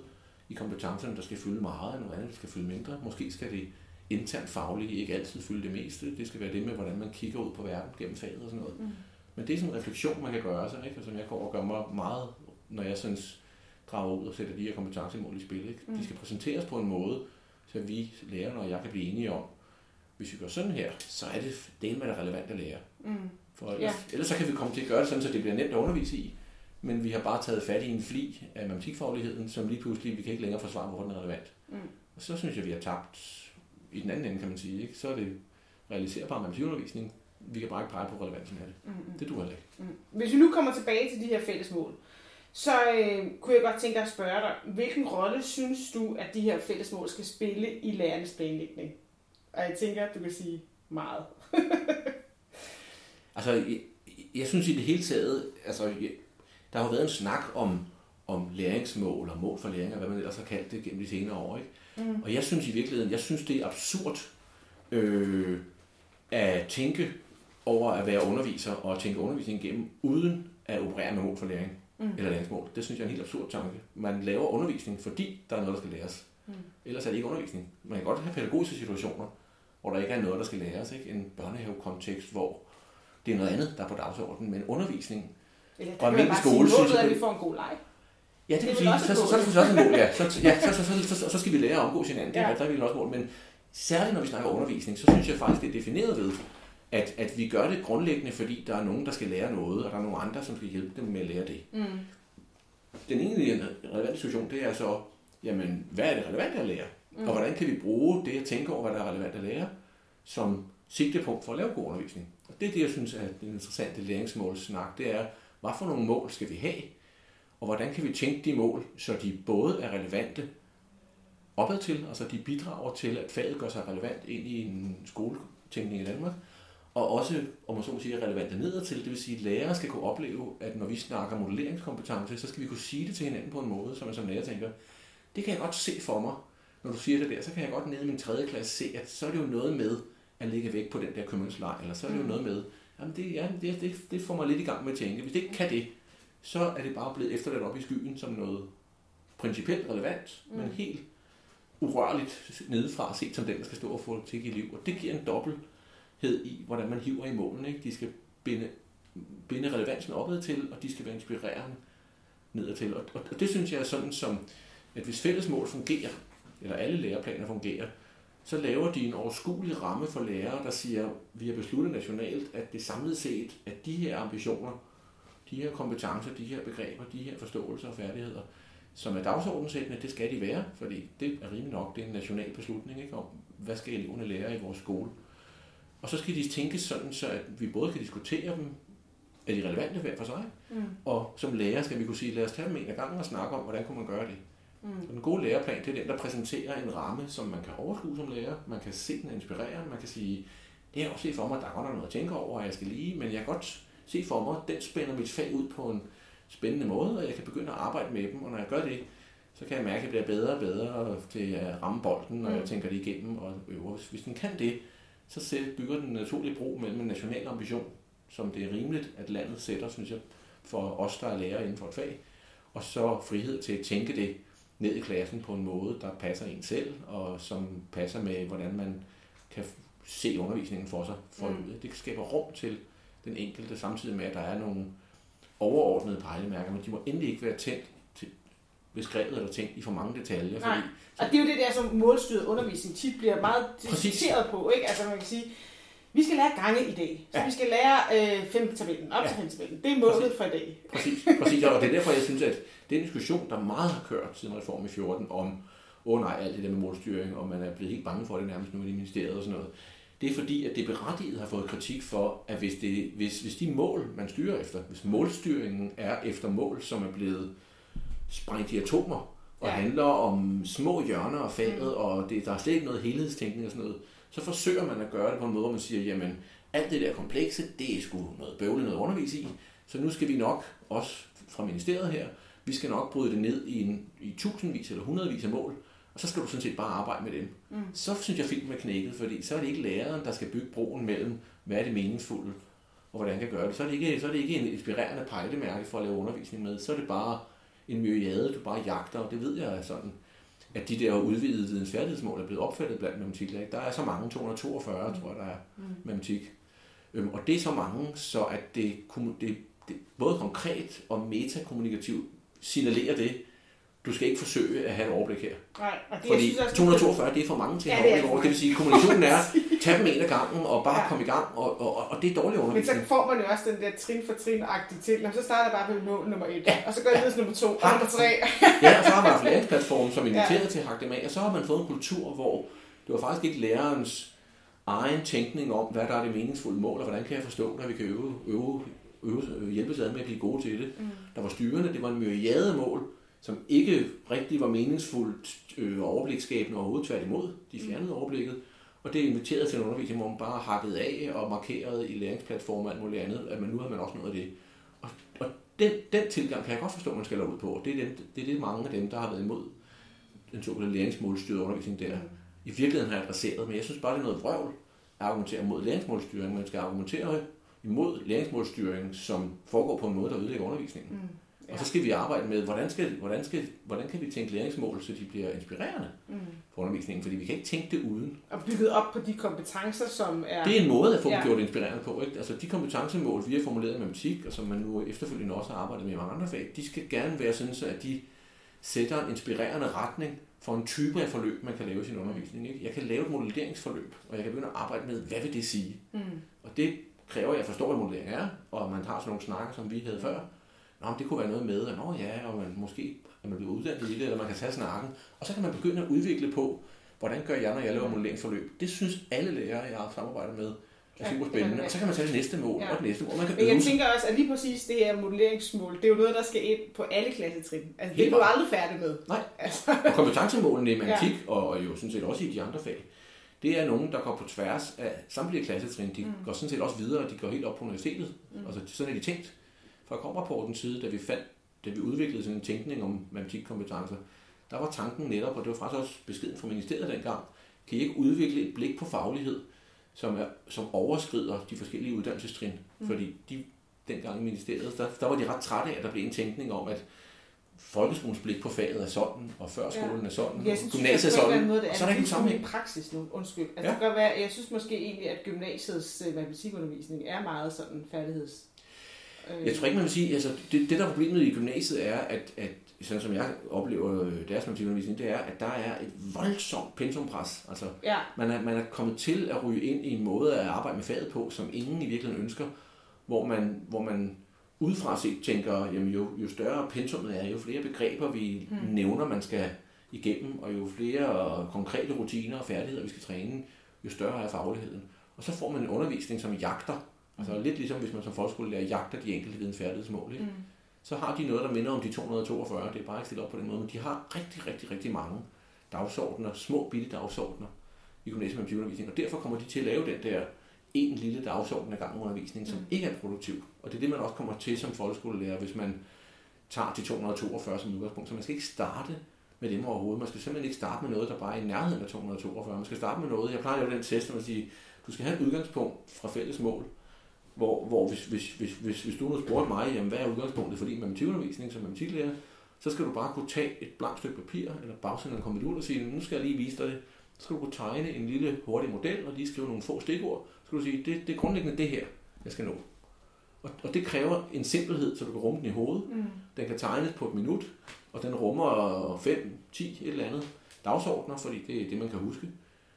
i kompetencerne, der skal fylde meget, og noget andet, der skal fylde mindre. Måske skal det internt faglige ikke altid fylde det meste. Det skal være det med, hvordan man kigger ud på verden gennem faget og sådan noget. Mm. Men det er sådan en refleksion, man kan gøre sig, ikke? og som jeg går og gør mig meget, når jeg synes, drager ud og sætter de her kompetencemål i spil. Ikke? Mm. De skal præsenteres på en måde, så vi lærerne og jeg kan blive enige om, hvis vi gør sådan her, så er det det, man er relevant at lære. Mm. For ellers, ja. ellers så kan vi komme til at gøre det sådan, så det bliver nemt at undervise i, men vi har bare taget fat i en fli af matematikfagligheden, som lige pludselig, vi kan ikke længere forsvare, hvorfor den er relevant. Mm. Og så synes jeg, vi har tabt i den anden ende, kan man sige. Ikke? Så er det realiserbar matematikundervisning. Vi kan bare ikke pege på relevansen af det. Mm. Det duer ikke. Mm. Hvis vi nu kommer tilbage til de her fælles mål, så øh, kunne jeg godt tænke dig at spørge dig, hvilken rolle synes du, at de her fælles mål skal spille i lærernes planlægning? Og jeg tænker, at du kan sige meget. altså, jeg, jeg synes i det hele taget, altså, jeg, der har jo været en snak om, om læringsmål og mål for læring, og hvad man ellers har kaldt det gennem de senere år. Ikke? Mm. Og jeg synes i virkeligheden, jeg synes det er absurd øh, at tænke over at være underviser og tænke undervisning igennem, uden at operere med mål for læring mm. eller læringsmål. Det synes jeg er en helt absurd tanke. Man laver undervisning, fordi der er noget, der skal læres. Mm. Ellers er det ikke undervisning. Man kan godt have pædagogiske situationer, hvor der ikke er noget, der skal læres. Ikke? En børnehavekontekst, hvor det er noget andet, der er på dagsordenen, men undervisning eller og almindelig skole, sige, synes jeg, at vi får en god leg. Ja, det, det sige, så, så, så, så, er også mål, ja. Så, ja, så, så, så, så, så, skal vi lære at omgås hinanden, det ja. der er vi også mål. Men særligt når vi snakker undervisning, så synes jeg faktisk, det er defineret ved, at, at vi gør det grundlæggende, fordi der er nogen, der skal lære noget, og der er nogle andre, som skal hjælpe dem med at lære det. Mm. Den ene relevante situation, det er så, jamen, hvad er det relevant at lære? Mm. Og hvordan kan vi bruge det at tænke over, hvad der er relevant at lære, som sigtepunkt for at lave god undervisning? Det er det, jeg synes er den interessante læringsmålsnak, det er, hvad for nogle mål skal vi have, og hvordan kan vi tænke de mål, så de både er relevante opad til, altså de bidrager til, at faget gør sig relevant ind i en skoletænkning i Danmark, og også, om man så må sige, er relevante nedad til. Det vil sige, at lærere skal kunne opleve, at når vi snakker modelleringskompetence, så skal vi kunne sige det til hinanden på en måde, som man som lærer tænker, det kan jeg godt se for mig, når du siger det der, så kan jeg godt nede i min tredje klasse se, at så er det jo noget med at lægge væk på den der købmandslej, eller så er det jo mm. noget med, jamen det, ja, det, det, det får mig lidt i gang med at tænke. Hvis det ikke kan det, så er det bare blevet efterladt op i skyen som noget principielt relevant, mm. men helt urørligt nedefra set som den, der skal stå og få det til i liv. Og det giver en dobbelthed i, hvordan man hiver i målene. Ikke? De skal binde, binde relevansen opad til, og de skal være inspirerende nedad til. Og, og, og det synes jeg er sådan som, at hvis fælles mål fungerer, eller alle læreplaner fungerer, så laver de en overskuelig ramme for lærere, der siger, vi har besluttet nationalt, at det samlet set, at de her ambitioner, de her kompetencer, de her begreber, de her forståelser og færdigheder, som er dagsordensættende, det skal de være, fordi det er rimelig nok, det er en national beslutning ikke, om, hvad skal eleverne lære i vores skole. Og så skal de tænke sådan, så at vi både kan diskutere dem, er de relevante hver for sig, mm. og som lærer skal vi kunne sige, lad os tage dem en af gangen og snakke om, hvordan kunne man gøre det. Mm. den gode læreplan, det er den, der præsenterer en ramme, som man kan overskue som lærer. Man kan se den inspirere, man kan sige, det er også se for mig, der er noget at tænke over, og jeg skal lige, men jeg kan godt se for mig, den spænder mit fag ud på en spændende måde, og jeg kan begynde at arbejde med dem, og når jeg gør det, så kan jeg mærke, at jeg bliver bedre og bedre til at ramme bolden, når mm. jeg tænker det igennem og øver. Hvis den kan det, så bygger den naturlig bro mellem en national ambition, som det er rimeligt, at landet sætter, synes jeg, for os, der er lærer inden for et fag, og så frihed til at tænke det ned i klassen på en måde, der passer en selv, og som passer med, hvordan man kan se undervisningen for sig for mm. Det skaber rum til den enkelte, samtidig med, at der er nogle overordnede pejlemærker, men de må endelig ikke være tændt til beskrevet eller tænkt i for mange detaljer. Nej. Fordi, så... Og det er jo det der, som målstyret undervisning tit bliver meget diskuteret på. Ikke? Altså man kan sige, vi skal lære gange i dag. Så ja. vi skal lære øh, femtabellen, op ja. til femtabellen. Det er målet præcis. for i dag. Præcis, præcis. Og det er derfor, jeg synes, at den diskussion, der meget har kørt siden reformen i 14 om, åh oh, nej, alt det der med målstyring, og man er blevet helt bange for det nærmest nu i ministeriet og sådan noget. Det er fordi, at det berettiget har fået kritik for, at hvis, det, hvis, hvis de mål, man styrer efter, hvis målstyringen er efter mål, som er blevet sprængt i atomer, og ja. handler om små hjørner af faget, mm. og det, der er slet ikke noget helhedstænkning og sådan noget, så forsøger man at gøre det på en måde, hvor man siger, jamen, alt det der komplekse, det er sgu noget bøvlet noget undervis i, så nu skal vi nok, også fra ministeriet her, vi skal nok bryde det ned i, en, i tusindvis eller hundredvis af mål, og så skal du sådan set bare arbejde med dem. Mm. Så synes jeg, filmen er knækket, fordi så er det ikke læreren, der skal bygge broen mellem, hvad er det meningsfulde, og hvordan jeg kan gøre det. Så er det ikke, så er det ikke en inspirerende pejlemærke for at lave undervisning med. Så er det bare en myriade, du bare jagter, og det ved jeg er sådan, at de der udvidede vidensfærdighedsmål er blevet opfattet blandt matematiklærer. Der er så mange, 242 mm. tror jeg, der er mm. matematik. Øhm, og det er så mange, så at det, det, det både konkret og metakommunikativt signalerer det, du skal ikke forsøge at have et overblik her. Nej, og det, Fordi synes også, 242, det er for mange til at have er overblik over. Det vil sige, at kommunikationen er, tag dem en af gangen og bare Ja. komme i gang, og, og, og det er dårlig Men så undervisning. får man jo også den der trin for trin-agtige ting. Så starter jeg bare med mål nummer et, ja. og så går jeg videre til nummer to, og nummer tre. Ja, og så har man haft læringsplatform, som inviteret ja. til at hakke dem af, og så har man fået en kultur, hvor det var faktisk ikke lærerens egen tænkning om, hvad der er det meningsfulde mål, og hvordan kan jeg forstå det, at vi kan øve, øve, øve, hjælpes ad med at blive gode til det. Mm. Der var styrende, det var en myriade mål, som ikke rigtig var meningsfuldt øh, overblikskabende overhovedet tværtimod. De fjernede mm. overblikket, og det inviterede til en undervisning, hvor man bare hakkede af og markerede i læringsplatformer og alt muligt andet, at man nu har man også noget af det. Og, og den, den tilgang kan jeg godt forstå, at man skal ud på. og Det er, den, det er det mange af dem, der har været imod den såkaldte læringsmålstyrede undervisning der. I virkeligheden har adresseret, men jeg synes bare, det er noget vrøvl at argumentere mod læringsmålstyring. Man skal argumentere imod læringsmålstyring, som foregår på en måde, der ødelægger undervisningen. Mm. Ja. Og så skal vi arbejde med, hvordan, skal, hvordan, skal, hvordan kan vi tænke læringsmål, så de bliver inspirerende mm. for undervisningen, fordi vi kan ikke tænke det uden. Og bygget op på de kompetencer, som er... Det er en måde at få Ja. gjort inspirerende på. Ikke? Altså de kompetencemål, vi har formuleret i matematik, og som man nu efterfølgende også har arbejdet med i mange andre fag, de skal gerne være sådan, så at de sætter en inspirerende retning for en type af forløb, man kan lave i sin undervisning. Ikke? Jeg kan lave et modelleringsforløb, og jeg kan begynde at arbejde med, hvad vil det sige? Mm. Og det kræver, at jeg forstår, hvad modellering er, og at man har sådan nogle snakker, som vi havde før. Nå, men det kunne være noget med, at nå ja, og man måske er man blevet uddannet i det, eller man kan tage snakken. Og så kan man begynde at udvikle på, hvordan gør jeg, når jeg laver modelleringsforløb. Det synes alle lærere, jeg har samarbejdet med, er super det spændende. Og så kan man tage det næste mål, Ja. og det næste mål. Man kan Men jeg øve tænker også, at lige præcis det her modelleringsmål, det er jo noget, der skal ind på alle klassetrin. Altså, det Helt er du aldrig færdig med. Nej. Altså, Og kompetencemålene i matematik, ja. og jo sådan set også i de andre fag, det er nogen, der går på tværs af samtlige klassetrin. De mm. går sådan set også videre, de går helt op på universitetet. Mm. Altså sådan er de tænkt. Fra komrapportens side, da vi fandt, da vi udviklede sådan en tænkning om matematikkompetencer, der var tanken netop, og det var faktisk også beskeden fra ministeriet dengang, kan I ikke udvikle et blik på faglighed, som, er, som overskrider de forskellige uddannelsestrin? Mm. Fordi de, dengang i ministeriet, der, der var de ret trætte af, at der blev en tænkning om, at folkeskolens blik på faget er sådan, og førskolen ja. er sådan, jeg og synes, gymnasiet er sådan, måde, det og så er der ikke en en sammenhæng. praksis nu. Undskyld. Altså, Ja. det kan være, jeg synes måske egentlig, at gymnasiets øh, matematikundervisning er meget sådan færdigheds... Øh, Jeg tror ikke, man vil sige, altså det, det der er problemet i gymnasiet er, at, at sådan som jeg oplever øh, deres matematikundervisning, det er, at der er et voldsomt pensumpres. Altså, Ja, man er, man er kommet til at ryge ind i en måde at arbejde med faget på, som ingen i virkeligheden ønsker, hvor man, hvor man udefra set tænker, jamen jo, jo større pensummet er, jo flere begreber vi mm. nævner, man skal igennem, og jo flere konkrete rutiner og færdigheder, vi skal træne, jo større er fagligheden. Og så får man en undervisning, som jagter. Altså lidt ligesom hvis man som folkeskolelærer jagter de enkelte vidensfærdighedsmål. Ikke? Mm. Så har de noget, der minder om de 242. Det er bare ikke stillet op på den måde, men de har rigtig, rigtig, rigtig mange dagsordner, små bitte dagsordner i med undervisning, og derfor kommer de til at lave den der en lille dagsorden af gang undervisning, som mm. ikke er produktiv. Og det er det, man også kommer til som folkeskolelærer, hvis man tager de 242 som udgangspunkt. Så man skal ikke starte med dem overhovedet. Man skal simpelthen ikke starte med noget, der bare er i nærheden af 242. Man skal starte med noget. Jeg plejer at lave den test, hvor man siger, du skal have et udgangspunkt fra fælles mål, hvor, hvor hvis, hvis, hvis, hvis, hvis du nu spurgte mig, jamen, hvad er udgangspunktet for din matematikundervisning som matematiklærer, så skal du bare kunne tage et blankt stykke papir, eller bagsende en konvolut og sige, nu skal jeg lige vise dig det. Så skal du kunne tegne en lille hurtig model, og lige skrive nogle få stikord. Skal du sige, det, det er grundlæggende det her, jeg skal nå. Og, og det kræver en simpelhed, så du kan rumme den i hovedet. Mm. Den kan tegnes på et minut, og den rummer 5, 10, et eller andet dagsordner, fordi det er det, man kan huske.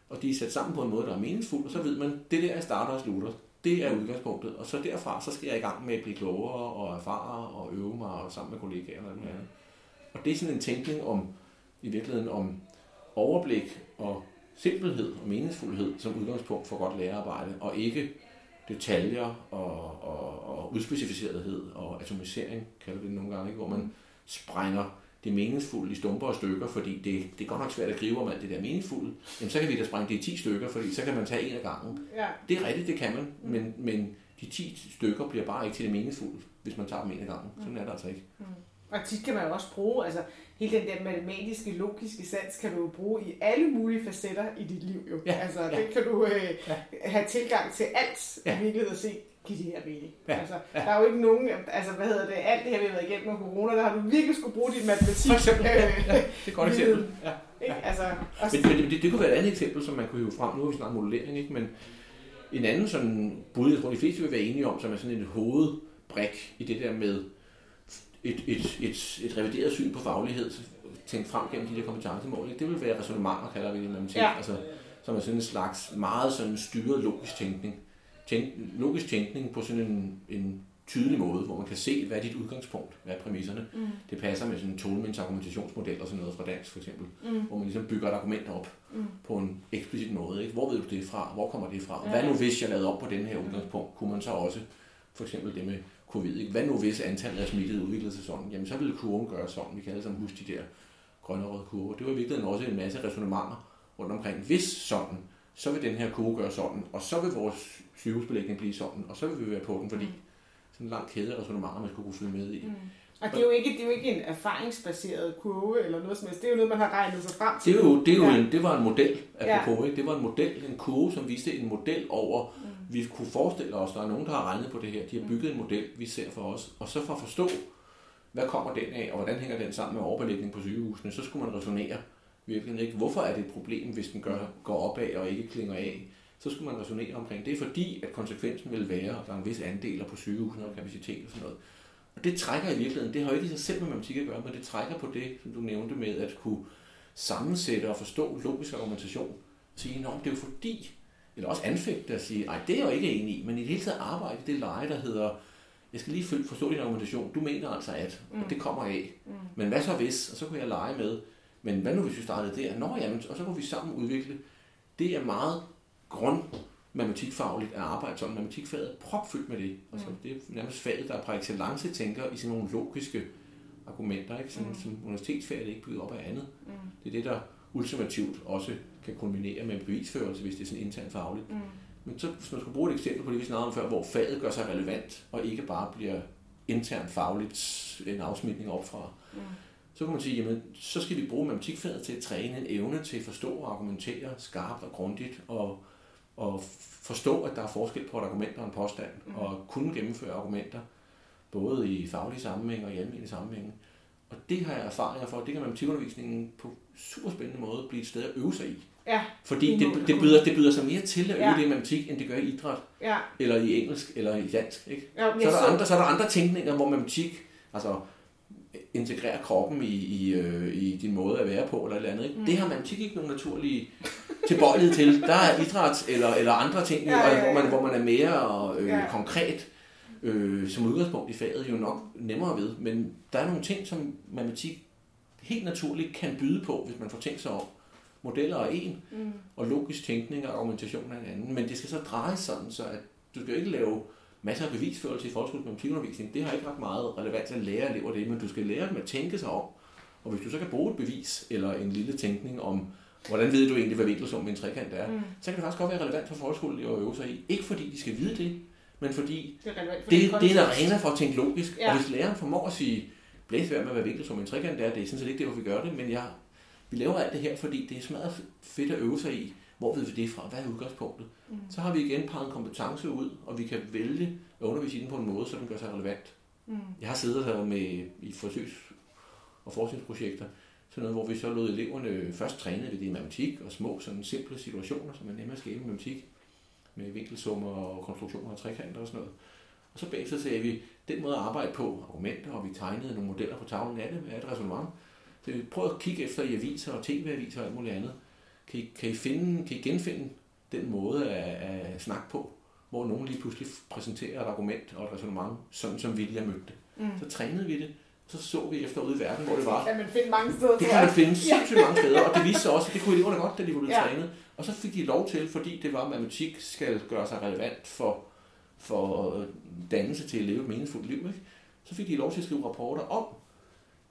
Og de er sat sammen på en måde, der er meningsfuld, og så ved man, det der er starter og slutter. Det er udgangspunktet. Og så derfra, så skal jeg i gang med at blive klogere og erfare og øve mig og sammen med kollegaer og alt muligt andet. Og det er sådan en tænkning om, i virkeligheden om overblik og simpelhed og meningsfuldhed som udgangspunkt for godt lærerarbejde, og ikke detaljer og, og, og udspecificerethed og atomisering, kalder vi det nogle gange, ikke? hvor man sprænger det meningsfulde i stumper og stykker, fordi det, det er godt nok svært at gribe om alt det der meningsfulde, jamen så kan vi da sprænge det i 10 stykker, fordi så kan man tage en af gangen. ja. Det er rigtigt, det kan man, mm. men, men de 10 stykker bliver bare ikke til det meningsfulde, hvis man tager dem en af gangen. Sådan er det altså ikke. Mm. Og tit kan man jo også bruge, altså hele den der matematiske, logiske sans, kan du jo bruge i alle mulige facetter i dit liv jo. Ja, altså, ja. det kan du øh, Ja. have tilgang til alt Ja. i virkeligheden og se, giver det her mening. Ja, Altså, ja. der er jo ikke nogen, altså hvad hedder det, alt det her, vi har været igennem med corona, der har du virkelig skulle bruge dit matematik. For eksempel, ja, øh, ja, det er et godt eksempel. Ja. Ikke? Altså, også, Men, men det, det kunne være et andet eksempel, som man kunne hive frem. Nu har vi snart modellering, ikke? men en anden sådan bud, jeg tror de fleste vil være enige om, som er sådan en hovedbrik i det der med et, et, et, et revideret syn på faglighed, tænkt frem gennem de der kompetencemål. Ikke? Det vil være resonemanger, kalder vi det i matematik. Ja. Altså, som er sådan en slags meget sådan styret logisk tænkning. Tænk, logisk tænkning på sådan en, en tydelig måde, hvor man kan se, hvad er dit udgangspunkt, hvad er præmisserne. mm, Det passer med sådan en Tolmans argumentationsmodel og sådan noget fra dansk for eksempel, mm, hvor man ligesom bygger et argument op mm, på en eksplicit måde. Ikke? Hvor ved du det fra? Hvor kommer det fra? Ja. Hvad nu hvis jeg lavede op på den her udgangspunkt? Kunne man så også, for eksempel det med covid, ikke? hvad nu hvis antallet af smittede udviklede sig sådan? Jamen så ville kurven gøre sådan. Vi kan alle sammen huske de der grønne og røde kurver. Det var i virkeligheden også en masse resonemanger rundt omkring. Hvis sådan, så vil den her kurve gøre sådan, og så vil vores sygehusbelægning blive sådan, og så vil vi være på den, fordi Mm. sådan en lang kæde af resonemanger, man skulle kunne følge med i. mm. Og det er, jo ikke, det er jo ikke en erfaringsbaseret kurve eller noget som helst. Det er jo noget, man har regnet sig frem til. Det, er jo, det, er jo Ja. en, det var en model, Ja. apropos, ikke? det var en model, en kurve, som viste en model over, Mm. vi kunne forestille os, der er nogen, der har regnet på det her, de har bygget en model, vi ser for os, og så for at forstå, hvad kommer den af, og hvordan hænger den sammen med overbelægning på sygehusene, så skulle man resonere virkelig ikke, hvorfor er det et problem, hvis den gør, går opad og ikke klinger af, så skulle man resonere omkring. Det er fordi, at konsekvensen vil være, at der er en vis andel på sygehusene og kapacitet og sådan noget. Og det trækker i virkeligheden, det har jo ikke i sig selv med matematik at gøre, men det trækker på det, som du nævnte med at kunne sammensætte og forstå logisk argumentation. Og sige, at det er jo fordi, eller også anfægte at sige, nej, det er jeg jo ikke enig i, men i det hele taget arbejde det leje, der hedder, jeg skal lige forstå din argumentation, du mener altså at, og Mm. det kommer af. Mm. Men hvad så hvis, og så kunne jeg lege med, men hvad nu hvis vi startede der? Nå jamen, og så kunne vi sammen udvikle. Det er meget grund matematikfagligt at arbejde som matematikfaget er propfyldt med det. Altså, Mm. det er nærmest faget, der par excellence tænker i sådan nogle logiske argumenter, ikke? Sådan, Mm. som universitetsfaget er ikke bygget op af andet. Mm. Det er det, der ultimativt også kan kulminere med en bevisførelse, hvis det er sådan internt fagligt. Mm. Men så, hvis man skulle bruge et eksempel på det, vi snakkede om før, hvor faget gør sig relevant, og ikke bare bliver internt fagligt en afsmitning op fra, Mm. så kan man sige, jamen, så skal vi bruge matematikfaget til at træne en evne til at forstå og argumentere skarpt og grundigt, og, og forstå, at der er forskel på et argument og en påstand, Mm. og kunne gennemføre argumenter, både i faglige sammenhæng og i almindelige sammenhænge. Og det har jeg erfaringer for, det kan matematikundervisningen på super spændende måde blive et sted at øve sig i. Ja, Fordi Det det, byder, det byder sig mere til at øve Ja. det i matematik, end det gør i idræt, ja. eller i engelsk, eller i dansk. Ikke? ja Så er, der andre, så er der andre tænkninger, hvor matematik altså, integrerer kroppen i, i, øh, i din måde at være på, eller et eller andet. Ikke? Mm. Det har matematik ikke nogen naturlig tilbøjelighed til. Der er idræt eller, eller andre ting, Ja, ja, ja. Hvor, man, hvor man er mere øh, Ja. konkret øh, som udgangspunkt i faget, jo nok nemmere ved. Men der er nogle ting, som matematik helt naturligt kan byde på, hvis man får tænkt sig om. Modeller er en, Mm. og logisk tænkning og argumentation er en anden. Men det skal så drejes sådan, så at du skal ikke lave masser af bevisførelse i folkeskolen matematikundervisning. Det har ikke ret meget relevans at lære elever det, men du skal lære dem at tænke sig om. Og hvis du så kan bruge et bevis eller en lille tænkning om, hvordan ved du egentlig, hvad vinkelsummen i en trekant er, Mm. så kan det faktisk godt være relevant for folkeskoleelever at øve sig i. Ikke fordi de skal vide det, men fordi Det er for det, din det er en arena for at tænke logisk. Ja. Og hvis læreren formår at sige, blæs værd med, hvad vinkelsummen i en trekant er, det er sådan set ikke det, hvor vi gør det, men jeg, vi laver alt det her, fordi det er smadret fedt at øve sig i. Hvor ved vi det fra? Hvad er udgangspunktet? Mm. Så har vi igen peget en kompetence ud, og vi kan vælge at undervise i den på en måde, så den gør sig relevant. Mm. Jeg har siddet her med i forsøgs- og forskningsprojekter, sådan noget, hvor vi så lod eleverne først træne ved det i matematik og små sådan simple situationer, som er nemme at skabe i matematik, med vinkelsummer og konstruktioner og trekanter og sådan noget. Og så bagefter sagde vi, den måde at arbejde på, argumenter, og vi tegnede nogle modeller på tavlen af det, med et resonemang. Så vi prøvede at kigge efter i aviser og tv-aviser og alt muligt andet. Kan I, kan I, finde, kan I genfinde den måde at, at snakke på, hvor nogen lige pludselig præsenterer et argument og et resonemang, sådan som Vilja mødte det. Mm. Så trænede vi det, så så vi efter ude i verden, hvor det var. Kan man finde mange steder, Det kan man finde sindssygt mange steder, og det viste sig også, at det kunne eleverne godt, da de var blevet Ja. trænet. Og så fik de lov til, fordi det var, at matematik skal gøre sig relevant for, for dannelse til at leve et meningsfuldt liv. Ikke? Så fik de lov til at skrive rapporter om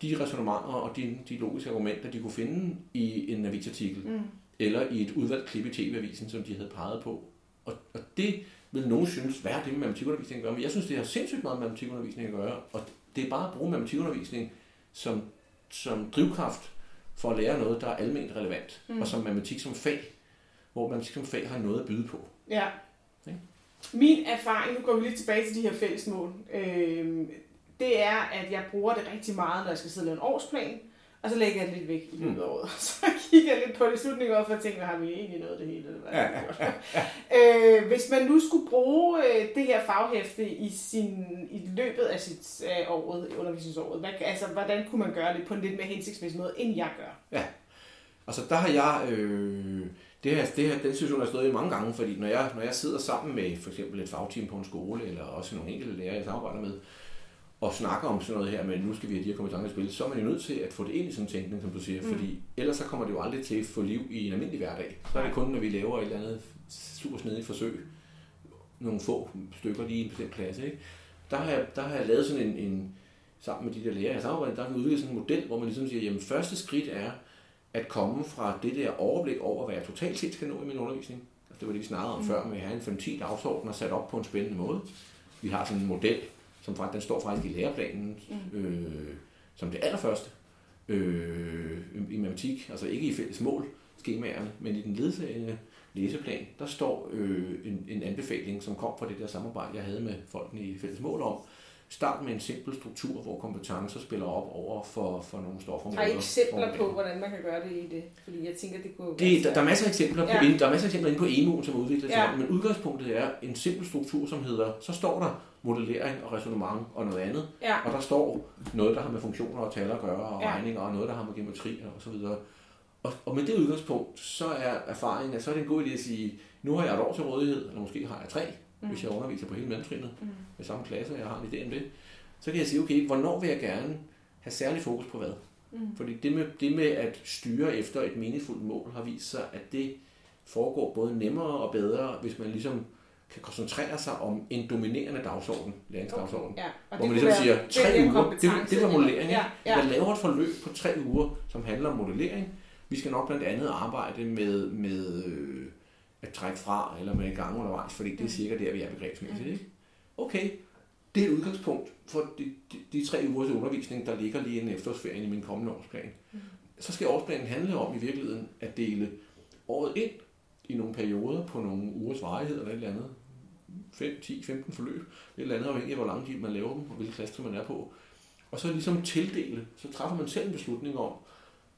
de resonementer og de, de logiske argumenter, de kunne finde i en avisartikel, Mm. Eller i et udvalgt klip i tv-avisen, som de havde peget på. Og, og det vil nogen synes, hvad er det med matematikundervisning at gøre? Men jeg synes, det har sindssygt meget med matematikundervisning at gøre, og det er bare at bruge matematikundervisning som, som drivkraft for at lære noget, der er almindeligt relevant, mm. og som matematik som fag, hvor matematik som fag har noget at byde på. Ja. Okay. Min erfaring, nu går vi lidt tilbage til de her fællesmål, øh, det er, at jeg bruger det rigtig meget, når jeg skal sidde og lave en årsplan, og så lægger jeg det lidt væk i løbet af året. Så kigger jeg lidt på det slutningen for at tænke, har vi egentlig noget det hele? Eller hvad ja, ja, ja. øh, hvis man nu skulle bruge øh, det her faghæfte i, sin, i løbet af sit øh, året, undervisningsåret, hvad, altså, hvordan kunne man gøre det på en lidt mere hensigtsmæssig måde, end jeg gør? Ja, altså der har jeg... Øh, det her, det her, den situation har stået i mange gange, fordi når jeg, når jeg sidder sammen med for eksempel et fagteam på en skole, eller også nogle enkelte lærere, jeg samarbejder med, og snakker om sådan noget her, men nu skal vi have de her kompetencer i spil, så er man jo nødt til at få det ind i sådan en tænkning, som du siger, mm. fordi ellers så kommer det jo aldrig til at få liv i en almindelig hverdag. Så er det kun, når vi laver et eller andet super snedigt forsøg, nogle få stykker lige i en bestemt klasse. Ikke? Der, har jeg, der har jeg lavet sådan en, en sammen med de der lærere, jeg samarbejder, der har vi udviklet sådan en model, hvor man ligesom siger, jamen første skridt er at komme fra det der overblik over, hvad jeg totalt set skal nå i min undervisning. Altså, det var det, vi snakkede om mm. før, med at have en 5-10 dagsorden og sat op på en spændende måde. Vi har sådan en model, som faktisk, den står faktisk i læreplanen mm. øh, som det allerførste øh, i matematik, altså ikke i fælles mål, skemaerne, men i den ledsagende læseplan, der står øh, en, en anbefaling, som kom fra det der samarbejde, jeg havde med folkene i fælles mål om, Start med en simpel struktur, hvor kompetencer spiller op over for, for nogle stofområder. Har I eksempler på, hvordan man kan gøre det i det? Fordi jeg tænker, det kunne det, der, der, er masser af eksempler ja. på, der er masser af eksempler inde på EMU, som er udviklet ja. men udgangspunktet er en simpel struktur, som hedder, så står der modellering og resonemang og noget andet, ja. og der står noget, der har med funktioner og tal at gøre, og ja. regninger, og noget, der har med geometri og så videre. Og, og med det udgangspunkt, så er erfaringen, at så er det en god idé at sige, nu har jeg et år til rådighed, eller måske har jeg tre, mm. hvis jeg underviser på hele mellemtrinnet mm. med samme klasse, og jeg har en idé om det, så kan jeg sige, okay, hvornår vil jeg gerne have særlig fokus på hvad? Mm. Fordi det med, det med at styre efter et meningsfuldt mål har vist sig, at det foregår både nemmere og bedre, hvis man ligesom kan koncentrere sig om en dominerende dagsorden, læringsdagsorden. Okay, ja. Hvor man ligesom siger, tre uger, det, det var modellering. Ja, ja. Jeg laver et forløb på tre uger, som handler om modellering. Vi skal nok blandt andet arbejde med, med øh, at trække fra, eller med en gang undervejs, fordi det er mm. cirka der, vi er begrebsmæssigt. Mm. Ikke? Okay, det er udgangspunkt for de, de, de tre ugers undervisning, der ligger lige en efterårsferie i min kommende årsplan. Mm. Så skal årsplanen handle om i virkeligheden at dele året ind i nogle perioder på nogle ugers varighed eller et eller andet. 5, 10, 15 forløb. Et eller andet afhængig af, hvor lang tid man laver dem, og hvilke klasse man er på. Og så ligesom tildele, så træffer man selv en beslutning om,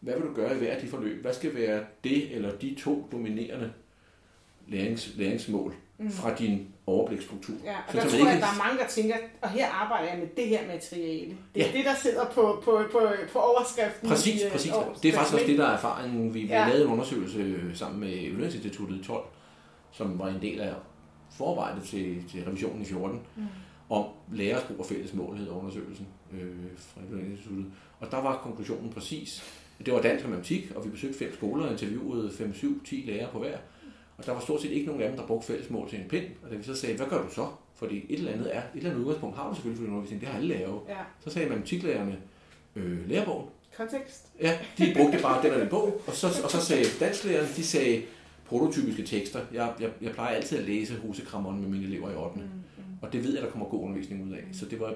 hvad vil du gøre i hver af de forløb? Hvad skal være det eller de to dominerende lærings, læringsmål mm. fra din overblikstruktur. Ja, og så der tror jeg, at der er mange, der tænker, og her arbejder jeg med det her materiale. Det er ja. det, der sidder på, på, på, på overskriften. Præcis, i, præcis. Øh, det er faktisk også det, der er erfaringen. Vi, ja. lavede en undersøgelse sammen med Universitetsinstituttet 12, som var en del af forarbejdet til, til revisionen i 14, mm. om lærers brug af fælles mål, hed undersøgelsen øh, fra Universitetsinstituttet. Og der var konklusionen præcis. Det var dansk og matematik, og vi besøgte fem skoler og interviewede 5-7-10 lærere på hver. Og der var stort set ikke nogen af dem, der brugte fællesmål til en pind. Og da vi så sagde, hvad gør du så? Fordi et eller andet er, et eller andet udgangspunkt har du selvfølgelig for undervisning, det har alle lavet. Ja. Så sagde matematiklærerne, øh, lærebogen. Kontekst. Ja, de brugte bare den og den bog. Og så, og så sagde dansklærerne, de sagde prototypiske tekster. Jeg, jeg, jeg plejer altid at læse Husekramon med mine elever i 8. Mm, mm. Og det ved jeg, der kommer god undervisning ud af. Så det var,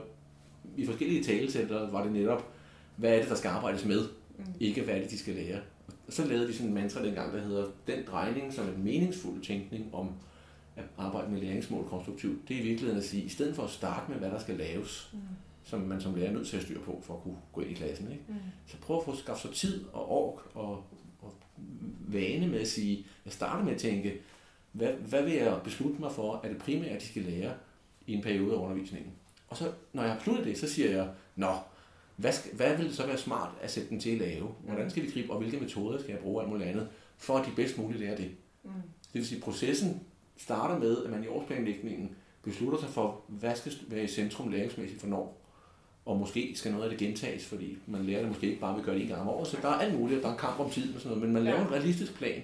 i forskellige talesætter var det netop, hvad er det, der skal arbejdes med? Mm. Ikke hvad er det, de skal lære. Og så lavede vi sådan en mantra dengang, der hedder, den drejning som en meningsfuld tænkning om at arbejde med læringsmål konstruktivt, det er i virkeligheden at sige, i stedet for at starte med, hvad der skal laves, mm. som man som lærer er nødt til at styre på, for at kunne gå ind i klassen, ikke? Mm. så prøv at få skaffet sig tid og ork og, og vane med at sige, jeg starter med at tænke, hvad, hvad vil jeg beslutte mig for, at det primære, de skal lære i en periode af undervisningen. Og så, når jeg har besluttet det, så siger jeg, nå, hvad, skal, hvad vil det så være smart at sætte den til at lave? Hvordan skal vi gribe, og hvilke metoder skal jeg bruge, alt muligt andet, for at de bedst muligt lærer det? Mm. Det vil sige, at processen starter med, at man i årsplanlægningen beslutter sig for, hvad skal være i centrum læringsmæssigt for når. Og måske skal noget af det gentages, fordi man lærer det måske ikke bare ved at gøre det en gang om året. Så der er alt muligt, der er kamp om tid og sådan noget, men man laver en realistisk plan,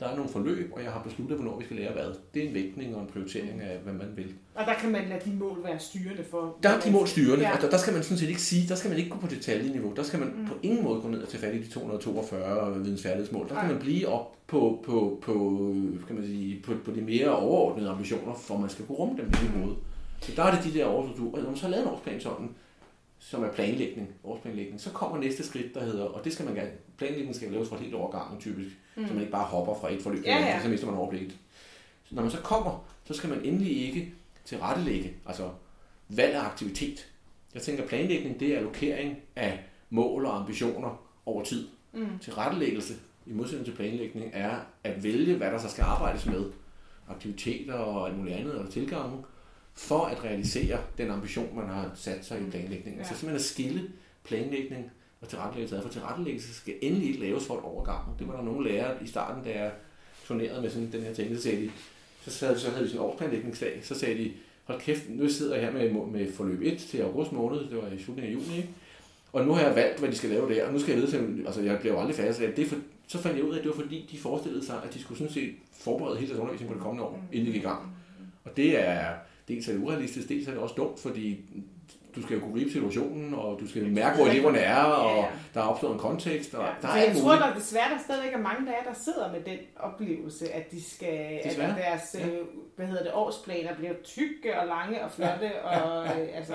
der er nogle forløb, og jeg har besluttet, hvornår vi skal lære hvad. Det er en vægtning og en prioritering af, hvad man vil. Og der kan man lade de mål være styrende for? Der er de mål styrende. Ja. Altså, der skal man sådan set ikke sige, der skal man ikke gå på detaljeniveau. Der skal man mm. på ingen måde gå ned og tage fat i de 242 vidensfærdighedsmål. Der kan Ej. man blive op på, på, på, kan man sige, på, på de mere overordnede ambitioner, for man skal kunne rumme dem i hovedet. Så der er det de der overstrukturer. Og når man så lavet en årsplan sådan, som er planlægning, årsplanlægning, så kommer næste skridt, der hedder, og det skal man gerne, planlægning skal laves for et helt overgang typisk, mm. så man ikke bare hopper fra et forløb, Ja, ja. så mister man overblikket. Så når man så kommer, så skal man endelig ikke tilrettelægge, altså valg af aktivitet. Jeg tænker, planlægning, det er allokering af mål og ambitioner over tid. Mm. Tilrettelæggelse, i modsætning til planlægning, er at vælge, hvad der så skal arbejdes med. Aktiviteter og alt muligt andet, og tilgange, for at realisere den ambition, man har sat sig i planlægningen. Ja. Så simpelthen at skille planlægning og tilrettelæggelse for tilrettelæggelse skal endelig ikke laves for et overgang. Det var der nogle lærere i starten, da jeg turnerede med sådan den her ting, så sagde de, så, sad, så havde vi sådan en årsplanlægningsdag, så sagde de, hold kæft, nu sidder jeg her med, med forløb 1 til august måned, det var i slutningen af juni, ikke? og nu har jeg valgt, hvad de skal lave der, og nu skal jeg vide, til- altså jeg bliver jo aldrig færdig, så det er for, så fandt jeg ud af, at det var fordi, de forestillede sig, at de skulle sådan set forberede hele deres undervisning på det kommende år, inden de gik i gang. Og det er dels er det urealistisk, dels er det også dumt, fordi du skal jo kunne gribe situationen, og du skal mærke, hvor eleverne er, og Ja, ja. der er opstået en kontekst, og Ja, der er jeg alt tror, muligt. der desværre der stadigvæk er mange lærere, der sidder med den oplevelse, at de skal, at Desværre. deres Ja. øh, hvad hedder det, årsplaner bliver tykke og lange og flotte, og øh, altså,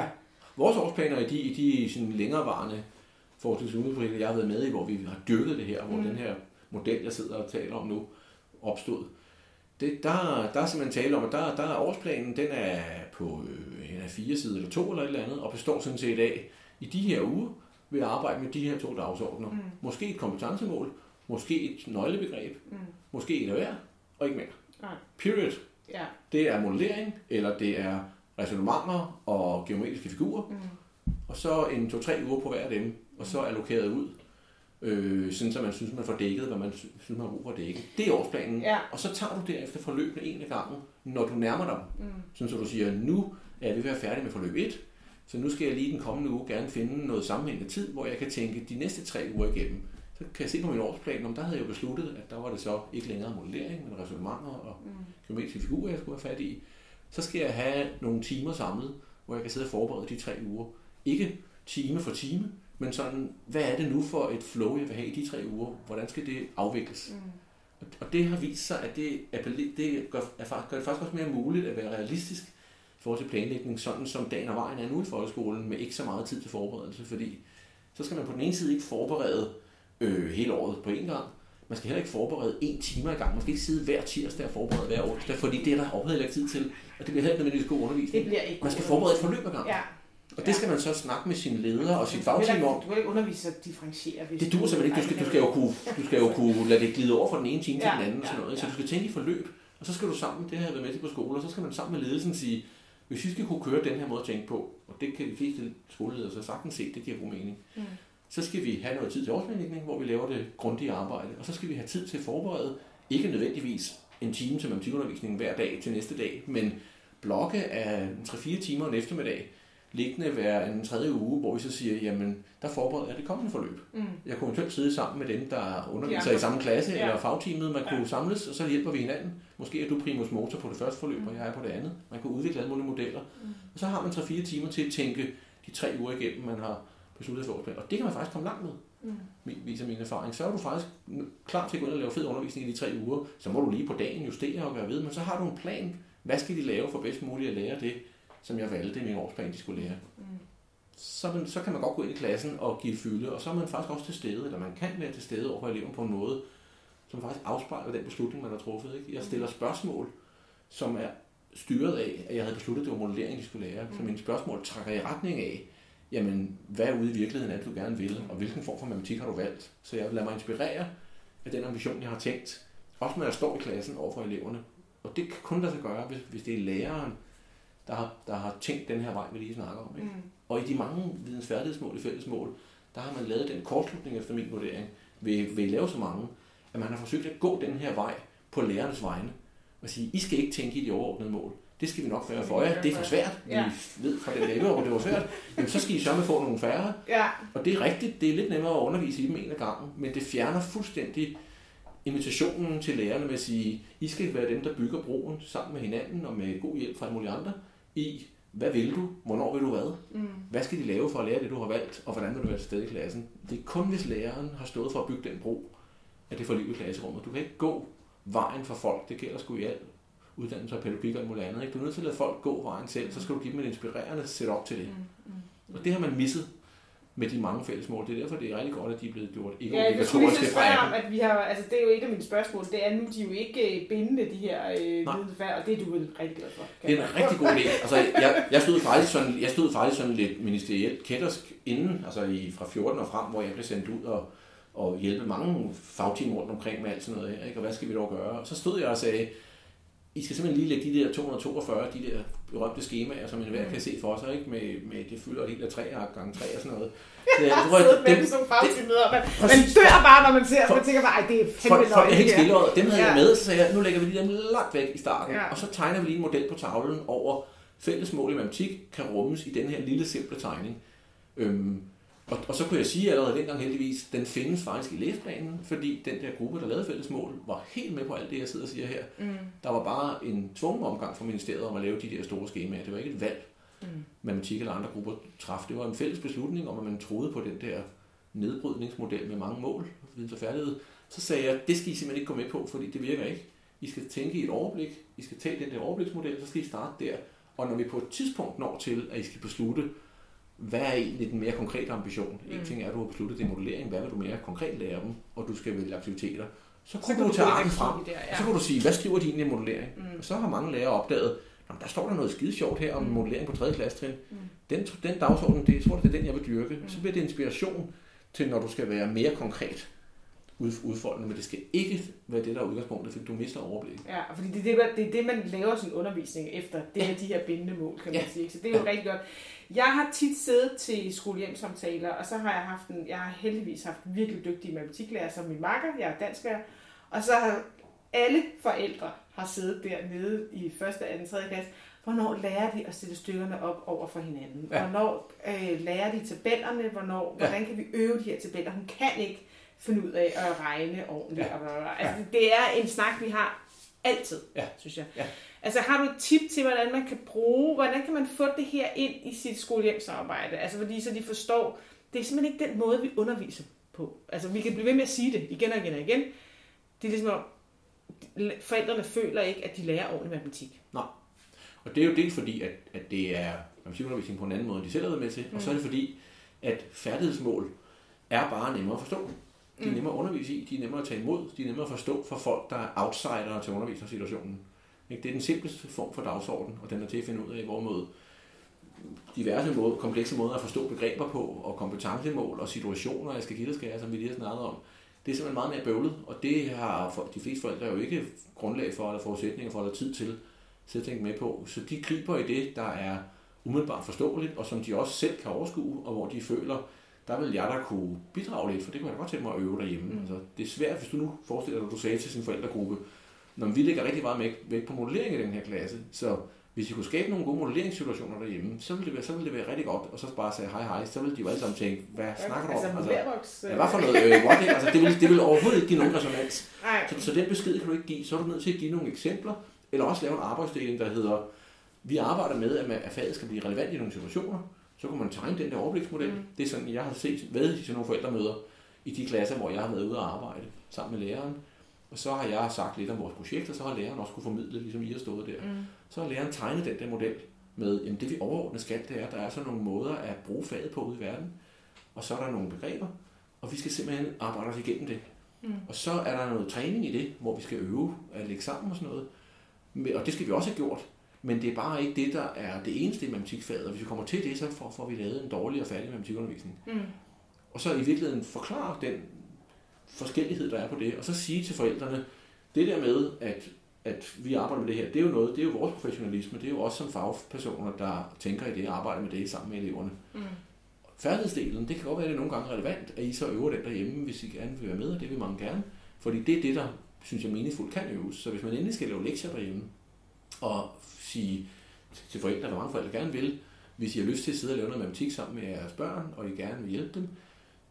Vores årsplaner i de, de sådan længerevarende forskningsudprojekter, jeg har været med i, hvor vi har dyrket det her, hvor Mm. den her model, jeg sidder og taler om nu, opstod. Det, der, der er simpelthen tale om, at der, der er årsplanen, den er på øh, en af fire sider eller to eller et eller andet, og består sådan set af, i de her uger vil jeg arbejde med de her to dagsordner. Mm. Måske et kompetencemål, måske et nøglebegreb, mm, måske et af hver, og ikke mere. Nej. Period. ja, Det er modellering, eller det er resonementer og geometriske figurer, mm, og så en to-tre uger på hver af dem, og så allokeret ud, øh, sådan så man synes, man får dækket, hvad man sy- synes, man har brug for at dække. Det er årsplanen. ja, Og så tager du derefter forløbene en af gangen, når du nærmer dig. mm, Sådan så du siger, nu er jeg ved at være færdig med forløb 1, så nu skal jeg lige den kommende uge gerne finde noget sammenhængende tid, hvor jeg kan tænke de næste tre uger igennem. Så kan jeg se på min årsplan, om der havde jeg jo besluttet, at der var det så ikke længere modellering, men resonementer og mm, geometriske figurer, jeg skulle have fat i. Så skal jeg have nogle timer samlet, hvor jeg kan sidde og forberede de tre uger. Ikke time for time, men sådan, hvad er det nu for et flow, jeg vil have i de tre uger? Hvordan skal det afvikles? mm, Og- det har vist sig, at det, appelle- det gør, gør det faktisk også mere muligt at være realistisk i forhold til planlægning, sådan som dagen og vejen er nu i folkeskolen, med ikke så meget tid til forberedelse, fordi så skal man på den ene side ikke forberede øh, hele året på én gang, man skal heller ikke forberede en time ad gang. Man skal ikke sidde hver tirsdag og forberede hver onsdag, fordi det er der overhovedet ikke tid til. Og det bliver heller ikke nødvendigvis god det undervisning. bliver ikke Man skal forberede et forløb ad gang. Ja, Og det skal man så snakke med sine ledere og sit fagteam om. Du kan ikke undervise og differentiere. Hvis Det duer simpelthen ikke. Du skal, du skal, jo kunne, du skal jo kunne lade det glide over fra den ene time til Ja, den anden. Og sådan ja, noget. Så ja. du skal tænke i forløb. Og så skal du sammen, det har jeg været med til på skole, og så skal man sammen med ledelsen sige, hvis vi skal kunne køre den her måde at tænke på, og det kan de fleste skoleledere så sagtens se, det giver god mening, Mm. så skal vi have noget tid til årsplanlægning, hvor vi laver det grundige arbejde, og så skal vi have tid til at forberede, ikke nødvendigvis en time til matematikundervisning hver dag til næste dag, men blokke af 3-4 timer en eftermiddag, liggende hver en tredje uge, hvor vi så siger, jamen, der forbereder jeg det kommende forløb. Mm. Jeg kunne eventuelt sidde sammen med dem, der underviser Ja. i samme klasse, Ja. eller fagteamet. Man kunne Ja. samles, og så hjælper vi hinanden. Måske er du primus motor på det første forløb, Mm. og jeg er på det andet. Man kan udvikle alle mulige modeller. Mm. Og så har man 3-4 timer til at tænke de tre uger igennem, man har besluttet for årsplan. Og det kan man faktisk komme langt med, Mm. viser min erfaring. Så er du faktisk klar til at gå ind og lave fed undervisning i de tre uger. Så må du lige på dagen justere og gøre ved, men så har du en plan. Hvad skal de lave for bedst muligt at lære det, som jeg valgte i min årsplan, de skulle lære? Mm. så, man, så kan man godt gå ind i klassen og give fylde, og så er man faktisk også til stede, eller man kan være til stede over for eleven på en måde, som faktisk afspejler den beslutning, man har truffet. Ikke? Jeg stiller spørgsmål, som er styret af, at jeg havde besluttet, at det var modellering, de skulle lære. Så Mm. mine spørgsmål trækker i retning af, jamen, hvad er ude i virkeligheden, er du gerne vil, og hvilken form for matematik har du valgt? Så jeg lader mig inspirere af den ambition, jeg har tænkt, også når jeg står i klassen over for eleverne. Og det kan kun lade sig gøre, hvis, hvis det er læreren, der har, der har tænkt den her vej, vi lige snakker om. Ikke? Mm. Og i de mange vidensfærdighedsmål i fællesmål, der har man lavet den kortslutning efter min vurdering, ved, ved at lave så mange, at man har forsøgt at gå den her vej på lærernes vegne. Og sige, I skal ikke tænke i de overordnede mål. Det skal vi nok være for jer. Det er for svært. Vi Ja. ved fra den lave, hvor det var svært. Jamen, så skal I sørge få nogle færre. Ja, Og det er rigtigt, det er lidt nemmere at undervise i dem en af gangen, men det fjerner fuldstændig invitationen til lærerne med at sige, I skal være dem, der bygger broen sammen med hinanden og med god hjælp fra alle mulige andre i, hvad vil du, hvornår vil du hvad, mm. hvad skal de lave for at lære det, du har valgt, og hvordan vil du være til stede i klassen. Det er kun, hvis læreren har stået for at bygge den bro, at det får liv i klasserummet. Du kan ikke gå vejen for folk, det gælder sgu i alt uddannelse og pædagogik og alt muligt andet. Ikke? Du er nødt til at lade folk gå vejen selv, så skal du give dem et inspirerende setup til det. Mm. Mm. Og det har man misset med de mange fælles mål. Det er derfor, det er rigtig godt, at de er blevet gjort ikke Ja, obligatoriske fra om, at vi har, altså det er jo et af mine spørgsmål, det er nu, de er jo ikke øh, bindende, de her øh, vidensfærd, og det er du vel rigtig glad for. Det er en rigtig god idé. Altså, jeg, jeg, stod faktisk sådan, jeg stod faktisk sådan lidt ministerielt kættersk inden, altså i, fra 14 og frem, hvor jeg blev sendt ud og, og hjælpe mange fagteam rundt omkring med alt sådan noget her, ikke? og hvad skal vi dog gøre? Og så stod jeg og sagde, I skal simpelthen lige lægge de der 242, de der berømte skemaer, som enhver kan se for sig, ikke? Med, med det fylder et helt af 3 gange 3 og sådan noget. Så jeg tror, at med dem, og man, man Præcis. dør bare, når man ser, For- man tænker bare, det er folk, fandme folk er løgn, helt stille, og dem havde jeg Ja. med, så sagde jeg, nu lægger vi lige dem langt væk i starten, Ja. og så tegner vi lige en model på tavlen over fælles mål i matematik kan rummes i den her lille simple tegning. Øhm, og, og så kunne jeg sige allerede dengang heldigvis, den findes faktisk i læseplanen, fordi den der gruppe, der lavede fælles mål, var helt med på alt det, jeg sidder og siger her. Mm. Der var bare en tvungen omgang fra ministeriet om at lave de der store skemaer. Det var ikke et valg, Mm. matematik eller andre grupper traf. Det var en fælles beslutning om, at man troede på den der nedbrydningsmodel med mange mål, videns og færdighed. Så sagde jeg, det skal I simpelthen ikke gå med på, fordi det virker ikke. I skal tænke i et overblik. I skal tage den der overbliksmodel, så skal I starte der. Og når vi på et tidspunkt når til, at I skal beslutte, hvad er egentlig den mere konkrete ambition? Mm. En ting er, at du har besluttet din modellering. Hvad vil du mere konkret lære dem? Og du skal vælge aktiviteter. Så Så kunne kan du tage gå arken frem. Der, Og ja. så kan du sige, hvad skriver de egentlig i modellering? Mm. Og så har mange lærere opdaget, at der står der noget skide sjovt her om Mm. modellering på 3. klassetrin. Mm. Den, den dagsorden, det, jeg tror, det er den, jeg vil dyrke. Mm. Så bliver det inspiration til, når du skal være mere konkret ud- udfoldende, men det skal ikke være det, der er udgangspunktet, fordi du mister overblik. Ja, fordi det er det, man, det er det, man laver sin undervisning efter. Det er de her bindende mål, kan man Ja. sige. Så det er jo rigtig godt. Jeg har tit siddet til skolehjemsamtaler, og så har jeg haft en, jeg har heldigvis haft virkelig dygtige matematiklærer som min makker. Jeg er dansklærer. Og så har alle forældre har siddet dernede i 1., 2., 3. klasse. Hvornår lærer de at sætte stykkerne op over for hinanden? Ja. Hvornår øh, lærer de tabellerne? Hvornår, Ja. Hvordan kan vi øve de her tabeller? Hun kan ikke finde ud af at regne ordentligt. Ja. Og bla. Altså, Det er en snak, vi har altid, Ja. synes jeg. Ja. Altså har du et tip til, hvordan man kan bruge, hvordan kan man få det her ind i sit skolehjemsarbejde? Altså fordi så de forstår, det er simpelthen ikke den måde, vi underviser på. Altså vi kan blive ved med at sige det igen og igen og igen. Det er ligesom om, forældrene føler ikke, at de lærer ordentlig matematik. Og det er jo dels fordi, at, at det er matematikundervisning på en anden måde, end de selv har været med til, mm. og så er det fordi, at færdighedsmål er bare nemmere at forstå. De er Mm. nemmere at undervise i, de er nemmere at tage imod, de er nemmere at forstå for folk, der er outsidere til undervisningssituationen. Ikke? Det er den simpleste form for dagsorden, og den er til at finde ud af, hvorimod diverse måder, komplekse måder at forstå begreber på, og kompetencemål og situationer, jeg skal give skære, som vi lige har snakket om, det er simpelthen meget mere bøvlet, og det har de fleste forældre jo ikke grundlag for, eller forudsætninger for, eller tid til, og tænke med på. Så de griber i det, der er umiddelbart forståeligt, og som de også selv kan overskue, og hvor de føler, der vil jeg da kunne bidrage lidt, for det kunne jeg da godt tænke mig at øve derhjemme. Mm. Mm. Altså, det er svært, hvis du nu forestiller dig, at du sagde til sin forældregruppe, når vi lægger rigtig meget vægt- vægt på modellering i den her klasse, så hvis I kunne skabe nogle gode modelleringssituationer derhjemme, så ville det være, så ville det være rigtig godt, og så bare sige hej hej, så ville de jo alle sammen tænke, hvad snakker du om? Altså, modellervoks, ja, hvad for noget? Øh, what, altså, det, vil, det vil overhovedet ikke give nogen resonans. Så, så den besked kan du ikke give. Så er du nødt til at give nogle eksempler, eller også lave en arbejdsdeling, der hedder, vi arbejder med, at, ma- at faget skal blive relevant i nogle situationer. Så kan man tegne den der overbliksmodel. Mm. Mm. Det er sådan, jeg har set ved i sådan nogle forældremøder i de klasser, hvor jeg har været ude at arbejde sammen med læreren. Og så har jeg sagt lidt om vores projekt, og så har læreren også kunne formidle, ligesom I har stået der. Mm. Så har læreren tegnet den der model med, jamen det vi overordnet skal, det er, at der er sådan nogle måder at bruge faget på ude i verden. Og så er der nogle begreber, og vi skal simpelthen arbejde os igennem det. Mm. Og så er der noget træning i det, hvor vi skal øve at lægge sammen og sådan noget. Og det skal vi også have gjort. Men det er bare ikke det, der er det eneste i matematikfaget. Og hvis vi kommer til det, så får, får vi lavet en dårlig og færdig matematikundervisning. Mm. Og så i virkeligheden forklare den forskellighed, der er på det. Og så sige til forældrene, det der med, at, at vi arbejder med det her, det er jo noget, det er jo vores professionalisme. Det er jo også som fagpersoner, der tænker i det og arbejder med det sammen med eleverne. Mm. Færdighedsdelen, det kan godt være, at det er nogle gange relevant, at I så øver den derhjemme, hvis I gerne vil være med, og det vil mange gerne. Fordi det er det, der, synes jeg, meningsfuldt kan øves. Så hvis man endelig skal lave lektier derhjemme, og sige til forældre, hvad mange forældre gerne vil, hvis I har lyst til at sidde og lave noget matematik sammen med jeres børn, og I gerne vil hjælpe dem,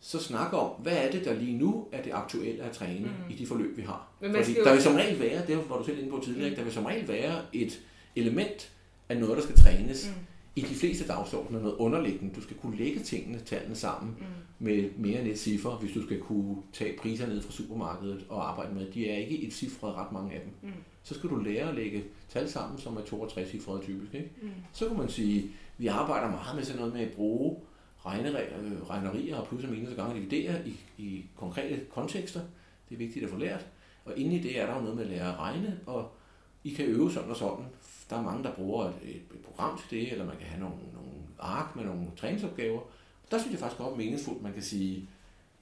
så snak om, hvad er det, der lige nu er det aktuelle at træne Mm. i de forløb, vi har. Men Fordi jo- der vil som regel være, det var du selv inde på tidligere, Mm. der vil som regel være et element af noget, der skal trænes Mm. i de fleste dagsordner, noget underliggende. Du skal kunne lægge tingene, tallene sammen Mm. med mere end et cifre, hvis du skal kunne tage priser ned fra supermarkedet og arbejde med. De er ikke et cifre, ret mange af dem. Mm. Så skal du lære at lægge tal sammen, som er 62 cifre typisk. Ikke? Mm. Så kan man sige, vi arbejder meget med sådan noget med at bruge regnerier og plus og minus og gange dividere i, i konkrete kontekster. Det er vigtigt at få lært. Og inde i det er der jo noget med at lære at regne, og I kan øve sådan og sådan. Der er mange, der bruger et, et, et program til det, eller man kan have nogle, nogle ark med nogle træningsopgaver. Der synes jeg faktisk godt meningsfuldt, man kan sige,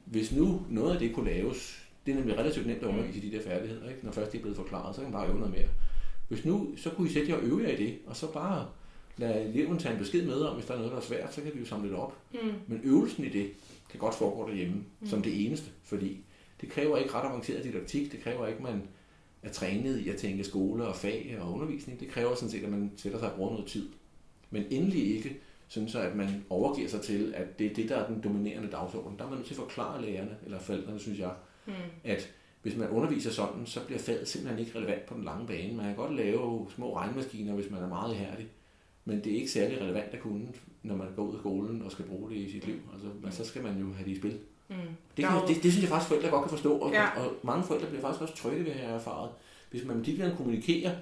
hvis nu noget af det kunne laves, det er nemlig relativt nemt at undervise i de der færdigheder, ikke? når først det er blevet forklaret, så kan man bare øve noget mere. Hvis nu, så kunne I sætte jer og øve jer i det, og så bare lade eleven tage en besked med om, hvis der er noget, der er svært, så kan vi jo samle det op. Mm. Men øvelsen i det kan godt foregå derhjemme mm. som det eneste, fordi det kræver ikke ret avanceret didaktik, det kræver ikke, at man er trænet i at tænke skole og fag og undervisning. Det kræver sådan set, at man sætter sig og bruger noget tid. Men endelig ikke synes jeg, at man overgiver sig til, at det er det, der er den dominerende dagsorden. Der er man nødt til at forklare lærerne, eller forældrene, synes jeg, mm. at hvis man underviser sådan, så bliver faget simpelthen ikke relevant på den lange bane. Man kan godt lave små regnmaskiner, hvis man er meget ihærdig, men det er ikke særlig relevant at kunne, når man går ud af skolen og skal bruge det i sit liv. Altså, mm. så skal man jo have det i spil. Mm. Det, kan, det, det, synes jeg faktisk, forældre godt kan forstå, og, ja. og mange forældre bliver faktisk også trygge ved at have erfaret. Hvis man med kommunikerer,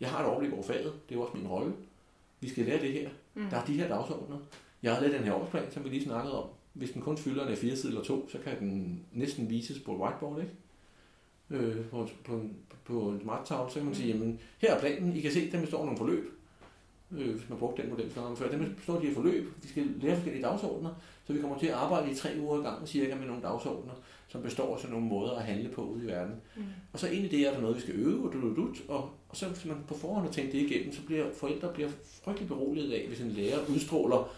jeg har et overblik over faget, det er jo også min rolle, vi skal lære det her, mm. der er de her dagsordner, jeg har lavet den her årsplan, som vi lige snakkede om. Hvis den kun fylder en fire side eller to, så kan den næsten vises på et whiteboard, ikke? Øh, på, på, på en smart tavle, så kan man sige, jamen, her er planen, I kan se, der består nogle forløb øh, hvis man brugte den model, som før. Dem består de her forløb. Vi skal lære forskellige dagsordner, så vi kommer til at arbejde i tre uger i gang cirka med nogle dagsordner, som består af sådan nogle måder at handle på ude i verden. Mm. Og så ind i det er der noget, vi skal øve, og, du, du, og, og så hvis man på forhånd har tænkt det igennem, så bliver forældre bliver frygtelig beroliget af, hvis en lærer udstråler,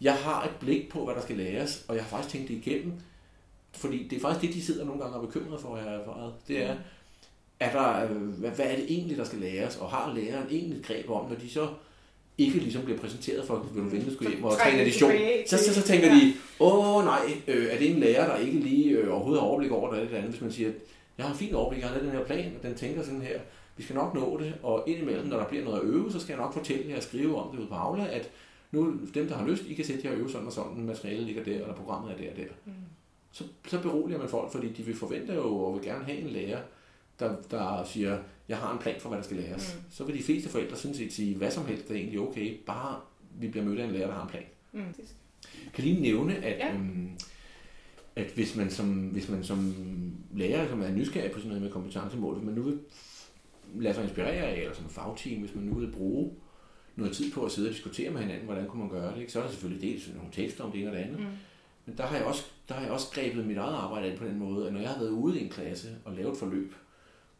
jeg har et blik på, hvad der skal læres, og jeg har faktisk tænkt det igennem, fordi det er faktisk det, de sidder nogle gange og er bekymret for, jeg har erfaret. Det er, er der, øh, hvad, hvad er det egentlig, der skal læres, og har læreren egentlig et greb om, når de så ikke ligesom bliver præsenteret for, vil du vente, skulle hjem og træne addition, så, så, så tænker ja. de, åh nej, øh, er det en lærer, der ikke lige øh, overhovedet har overblik over det eller andet, hvis man siger, jeg har en fin overblik, jeg har den her plan, og den tænker sådan her, vi skal nok nå det, og indimellem, når der bliver noget at øve, så skal jeg nok fortælle jer og skrive om det ud på Aula, at nu dem, der har lyst, I kan sætte jer og øve sådan og sådan, materialet ligger der, eller programmet er der og der. Mm. Så, så beroliger man folk, fordi de vil forvente jo, og vil gerne have en lærer, der, der siger, jeg har en plan for, hvad der skal læres. Mm. Så vil de fleste forældre sådan set sige, hvad som helst er egentlig okay, bare vi bliver mødt af en lærer, der har en plan. Mm. Kan lige nævne, at, ja. øhm, at hvis, man som, hvis man som lærer, som er nysgerrig på sådan noget med kompetencemål, hvis man nu vil lade sig inspirere af, eller som fagteam, hvis man nu vil bruge noget tid på at sidde og diskutere med hinanden, hvordan kunne man gøre det, ikke? så er der selvfølgelig dels nogle tekster om det ene og det andet, mm. men der har, jeg også, der har jeg også grebet mit eget arbejde an på den måde, at når jeg har været ude i en klasse og lavet et forløb,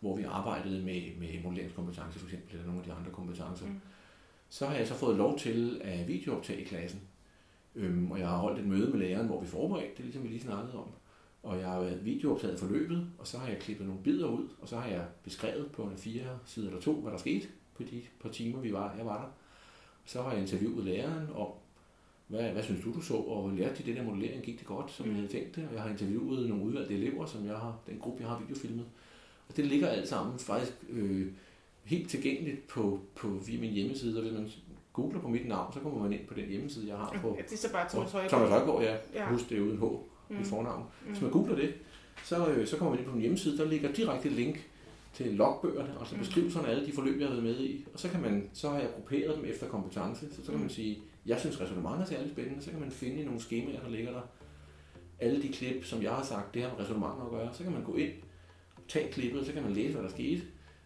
hvor vi arbejdede med, med modelleringskompetence for eksempel, eller nogle af de andre kompetencer. Mm. Så har jeg så fået lov til at videooptage i klassen. Øhm, og jeg har holdt et møde med læreren, hvor vi forberedte det, ligesom vi lige snakkede om. Og jeg har videooptaget forløbet, og så har jeg klippet nogle bidder ud, og så har jeg beskrevet på en fire side eller to, hvad der skete på de par timer, vi var, jeg var der. Så har jeg interviewet læreren om, hvad, hvad synes du, du så, og lærte de det der modellering, gik det godt, som mm. jeg havde tænkt det, og jeg har interviewet nogle udvalgte elever, som jeg har, den gruppe, jeg har videofilmet, og det ligger alt sammen faktisk øh, helt tilgængeligt på, på via min hjemmeside, og hvis man googler på mit navn, så kommer man ind på den hjemmeside, jeg har på. Ja, det er så bare Thomas Højgaard. Thomas Højgaard, ja. ja. Husk det uden H mm. i fornavn. Mm. Hvis man googler det, så, øh, så kommer man ind på min hjemmeside, der ligger direkte link til logbøgerne, altså mm. beskrivelserne af alle de forløb, jeg har været med i. Og så, kan man, så har jeg grupperet dem efter kompetence, så, så kan man mm. sige, jeg synes resonemanget er særlig spændende, så kan man finde nogle skemaer, der ligger der alle de klip, som jeg har sagt, det har med resonementer at gøre, så kan man gå ind tage klippet, så kan man læse, hvad der skete.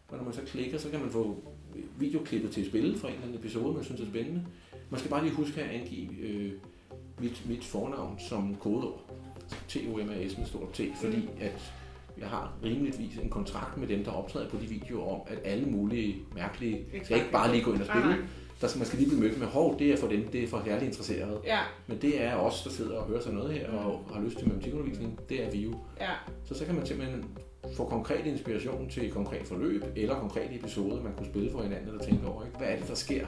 Og når man så klikker, så kan man få videoklippet til at spille fra en eller anden episode, man synes er spændende. Man skal bare lige huske at angive øh, mit, mit fornavn som kodeord. T-O-M-A-S med stort T, fordi mm. at jeg har rimeligvis en kontrakt med dem, der optræder på de videoer om, at alle mulige mærkelige, skal ikke bare lige gå ind og spille. Der skal, man skal lige blive mødt med, hov, det er for dem, det er for særligt interesserede. Ja. Men det er os, der sidder og hører sig noget her, og har lyst til matematikundervisning, det er vi jo. Ja. Så så kan man simpelthen få konkret inspiration til et konkret forløb, eller konkrete episoder, man kunne spille for hinanden, eller tænke over, ikke? hvad er det, der sker?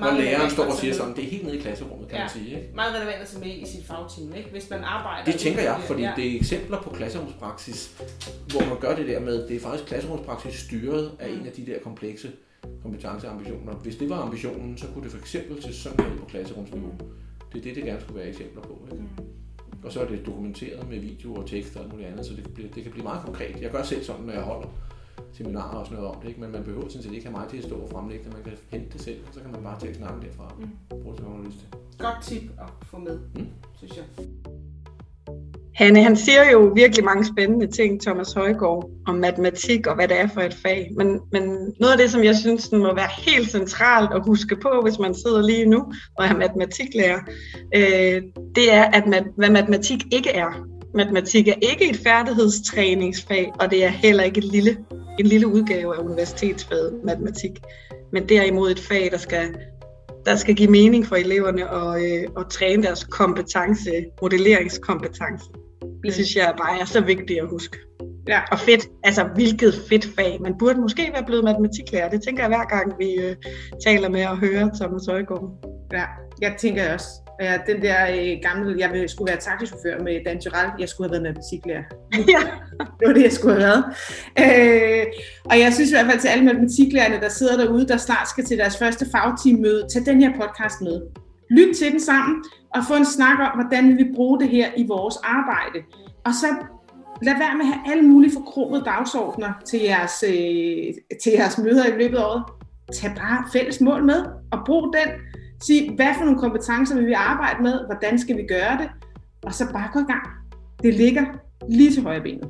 Når læreren står og siger sådan, det er helt nede i klasserummet, kan ja, man sige. Ikke? Meget relevant at tage med i sit fagteam, ikke? hvis man arbejder. Det tænker jeg, fordi ja. det er eksempler på klasserumspraksis, hvor man gør det der med, det er faktisk klasserumspraksis styret af en af de der komplekse kompetenceambitioner. Hvis det var ambitionen, så kunne det for eksempel til sådan noget på klasserumsniveau. Det er det, det gerne skulle være eksempler på. Ikke? Mm. Og så er det dokumenteret med video og tekster og alt muligt andet, så det kan, blive, det kan blive meget konkret. Jeg gør selv sådan, når jeg holder seminarer og sådan noget om det, ikke? men man behøver sådan set ikke have mig til at stå og fremlægge det. Man kan hente det selv, og så kan man bare tage snakken derfra. Mm. Bruge det, man har lyst til. Godt tip at få med, mm. synes jeg. Hanne, han siger jo virkelig mange spændende ting, Thomas Højgaard, om matematik og hvad det er for et fag. Men, men noget af det, som jeg synes den må være helt centralt at huske på, hvis man sidder lige nu og er matematiklærer, øh, det er, at mat, hvad matematik ikke er. Matematik er ikke et færdighedstræningsfag, og det er heller ikke et lille, en lille udgave af universitetsfaget matematik. Men derimod et fag, der skal der skal give mening for eleverne og, øh, og træne deres kompetence, modelleringskompetence. Det synes jeg bare er så vigtigt at huske. Ja. Og fedt, altså hvilket fedt fag. Man burde måske være blevet matematiklærer. Det tænker jeg hver gang, vi øh, taler med og hører Thomas Højgaard. Ja, jeg tænker også. Ja, den der øh, gamle, jeg skulle være taxichauffør med Dan Tyrell, jeg skulle have været matematiklærer. Ja. det var det, jeg skulle have været. Øh, og jeg synes i hvert fald til alle matematiklærerne, der sidder derude, der snart skal til deres første fagteammøde, tag den her podcast med. Lyt til den sammen, og få en snak om, hvordan vi vil bruge det her i vores arbejde. Og så lad være med at have alle mulige forkromede dagsordner til jeres, øh, til jeres møder i løbet af året. Tag bare fælles mål med, og brug den. Sig, hvad for nogle kompetencer vil vi arbejde med, hvordan skal vi gøre det, og så bare gå i gang. Det ligger lige til højre benet.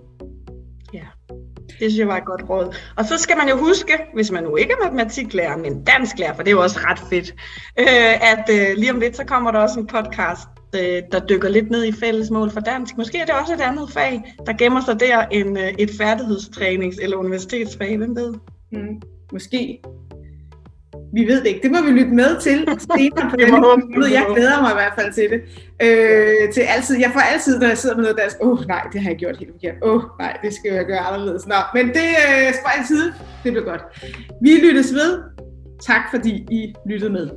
Det synes jeg var et godt råd. Og så skal man jo huske, hvis man nu ikke er matematiklærer, men dansklærer, for det er jo også ret fedt, øh, at øh, lige om lidt, så kommer der også en podcast, øh, der dykker lidt ned i fællesmål for dansk. Måske er det også et andet fag, der gemmer sig der end øh, et færdighedstrænings- eller universitetsfag, hvem ved? Mm, måske vi ved det ikke. Det må vi lytte med til senere på denne måde. Jeg glæder mig i hvert fald til det. Øh, til altid. Jeg får altid, når jeg sidder med noget dansk, åh oh, nej, det har jeg gjort helt forkert. Åh oh, nej, det skal jeg gøre anderledes. Nå, men det øh, spejl side, det bliver godt. Vi lyttes ved. Tak fordi I lyttede med.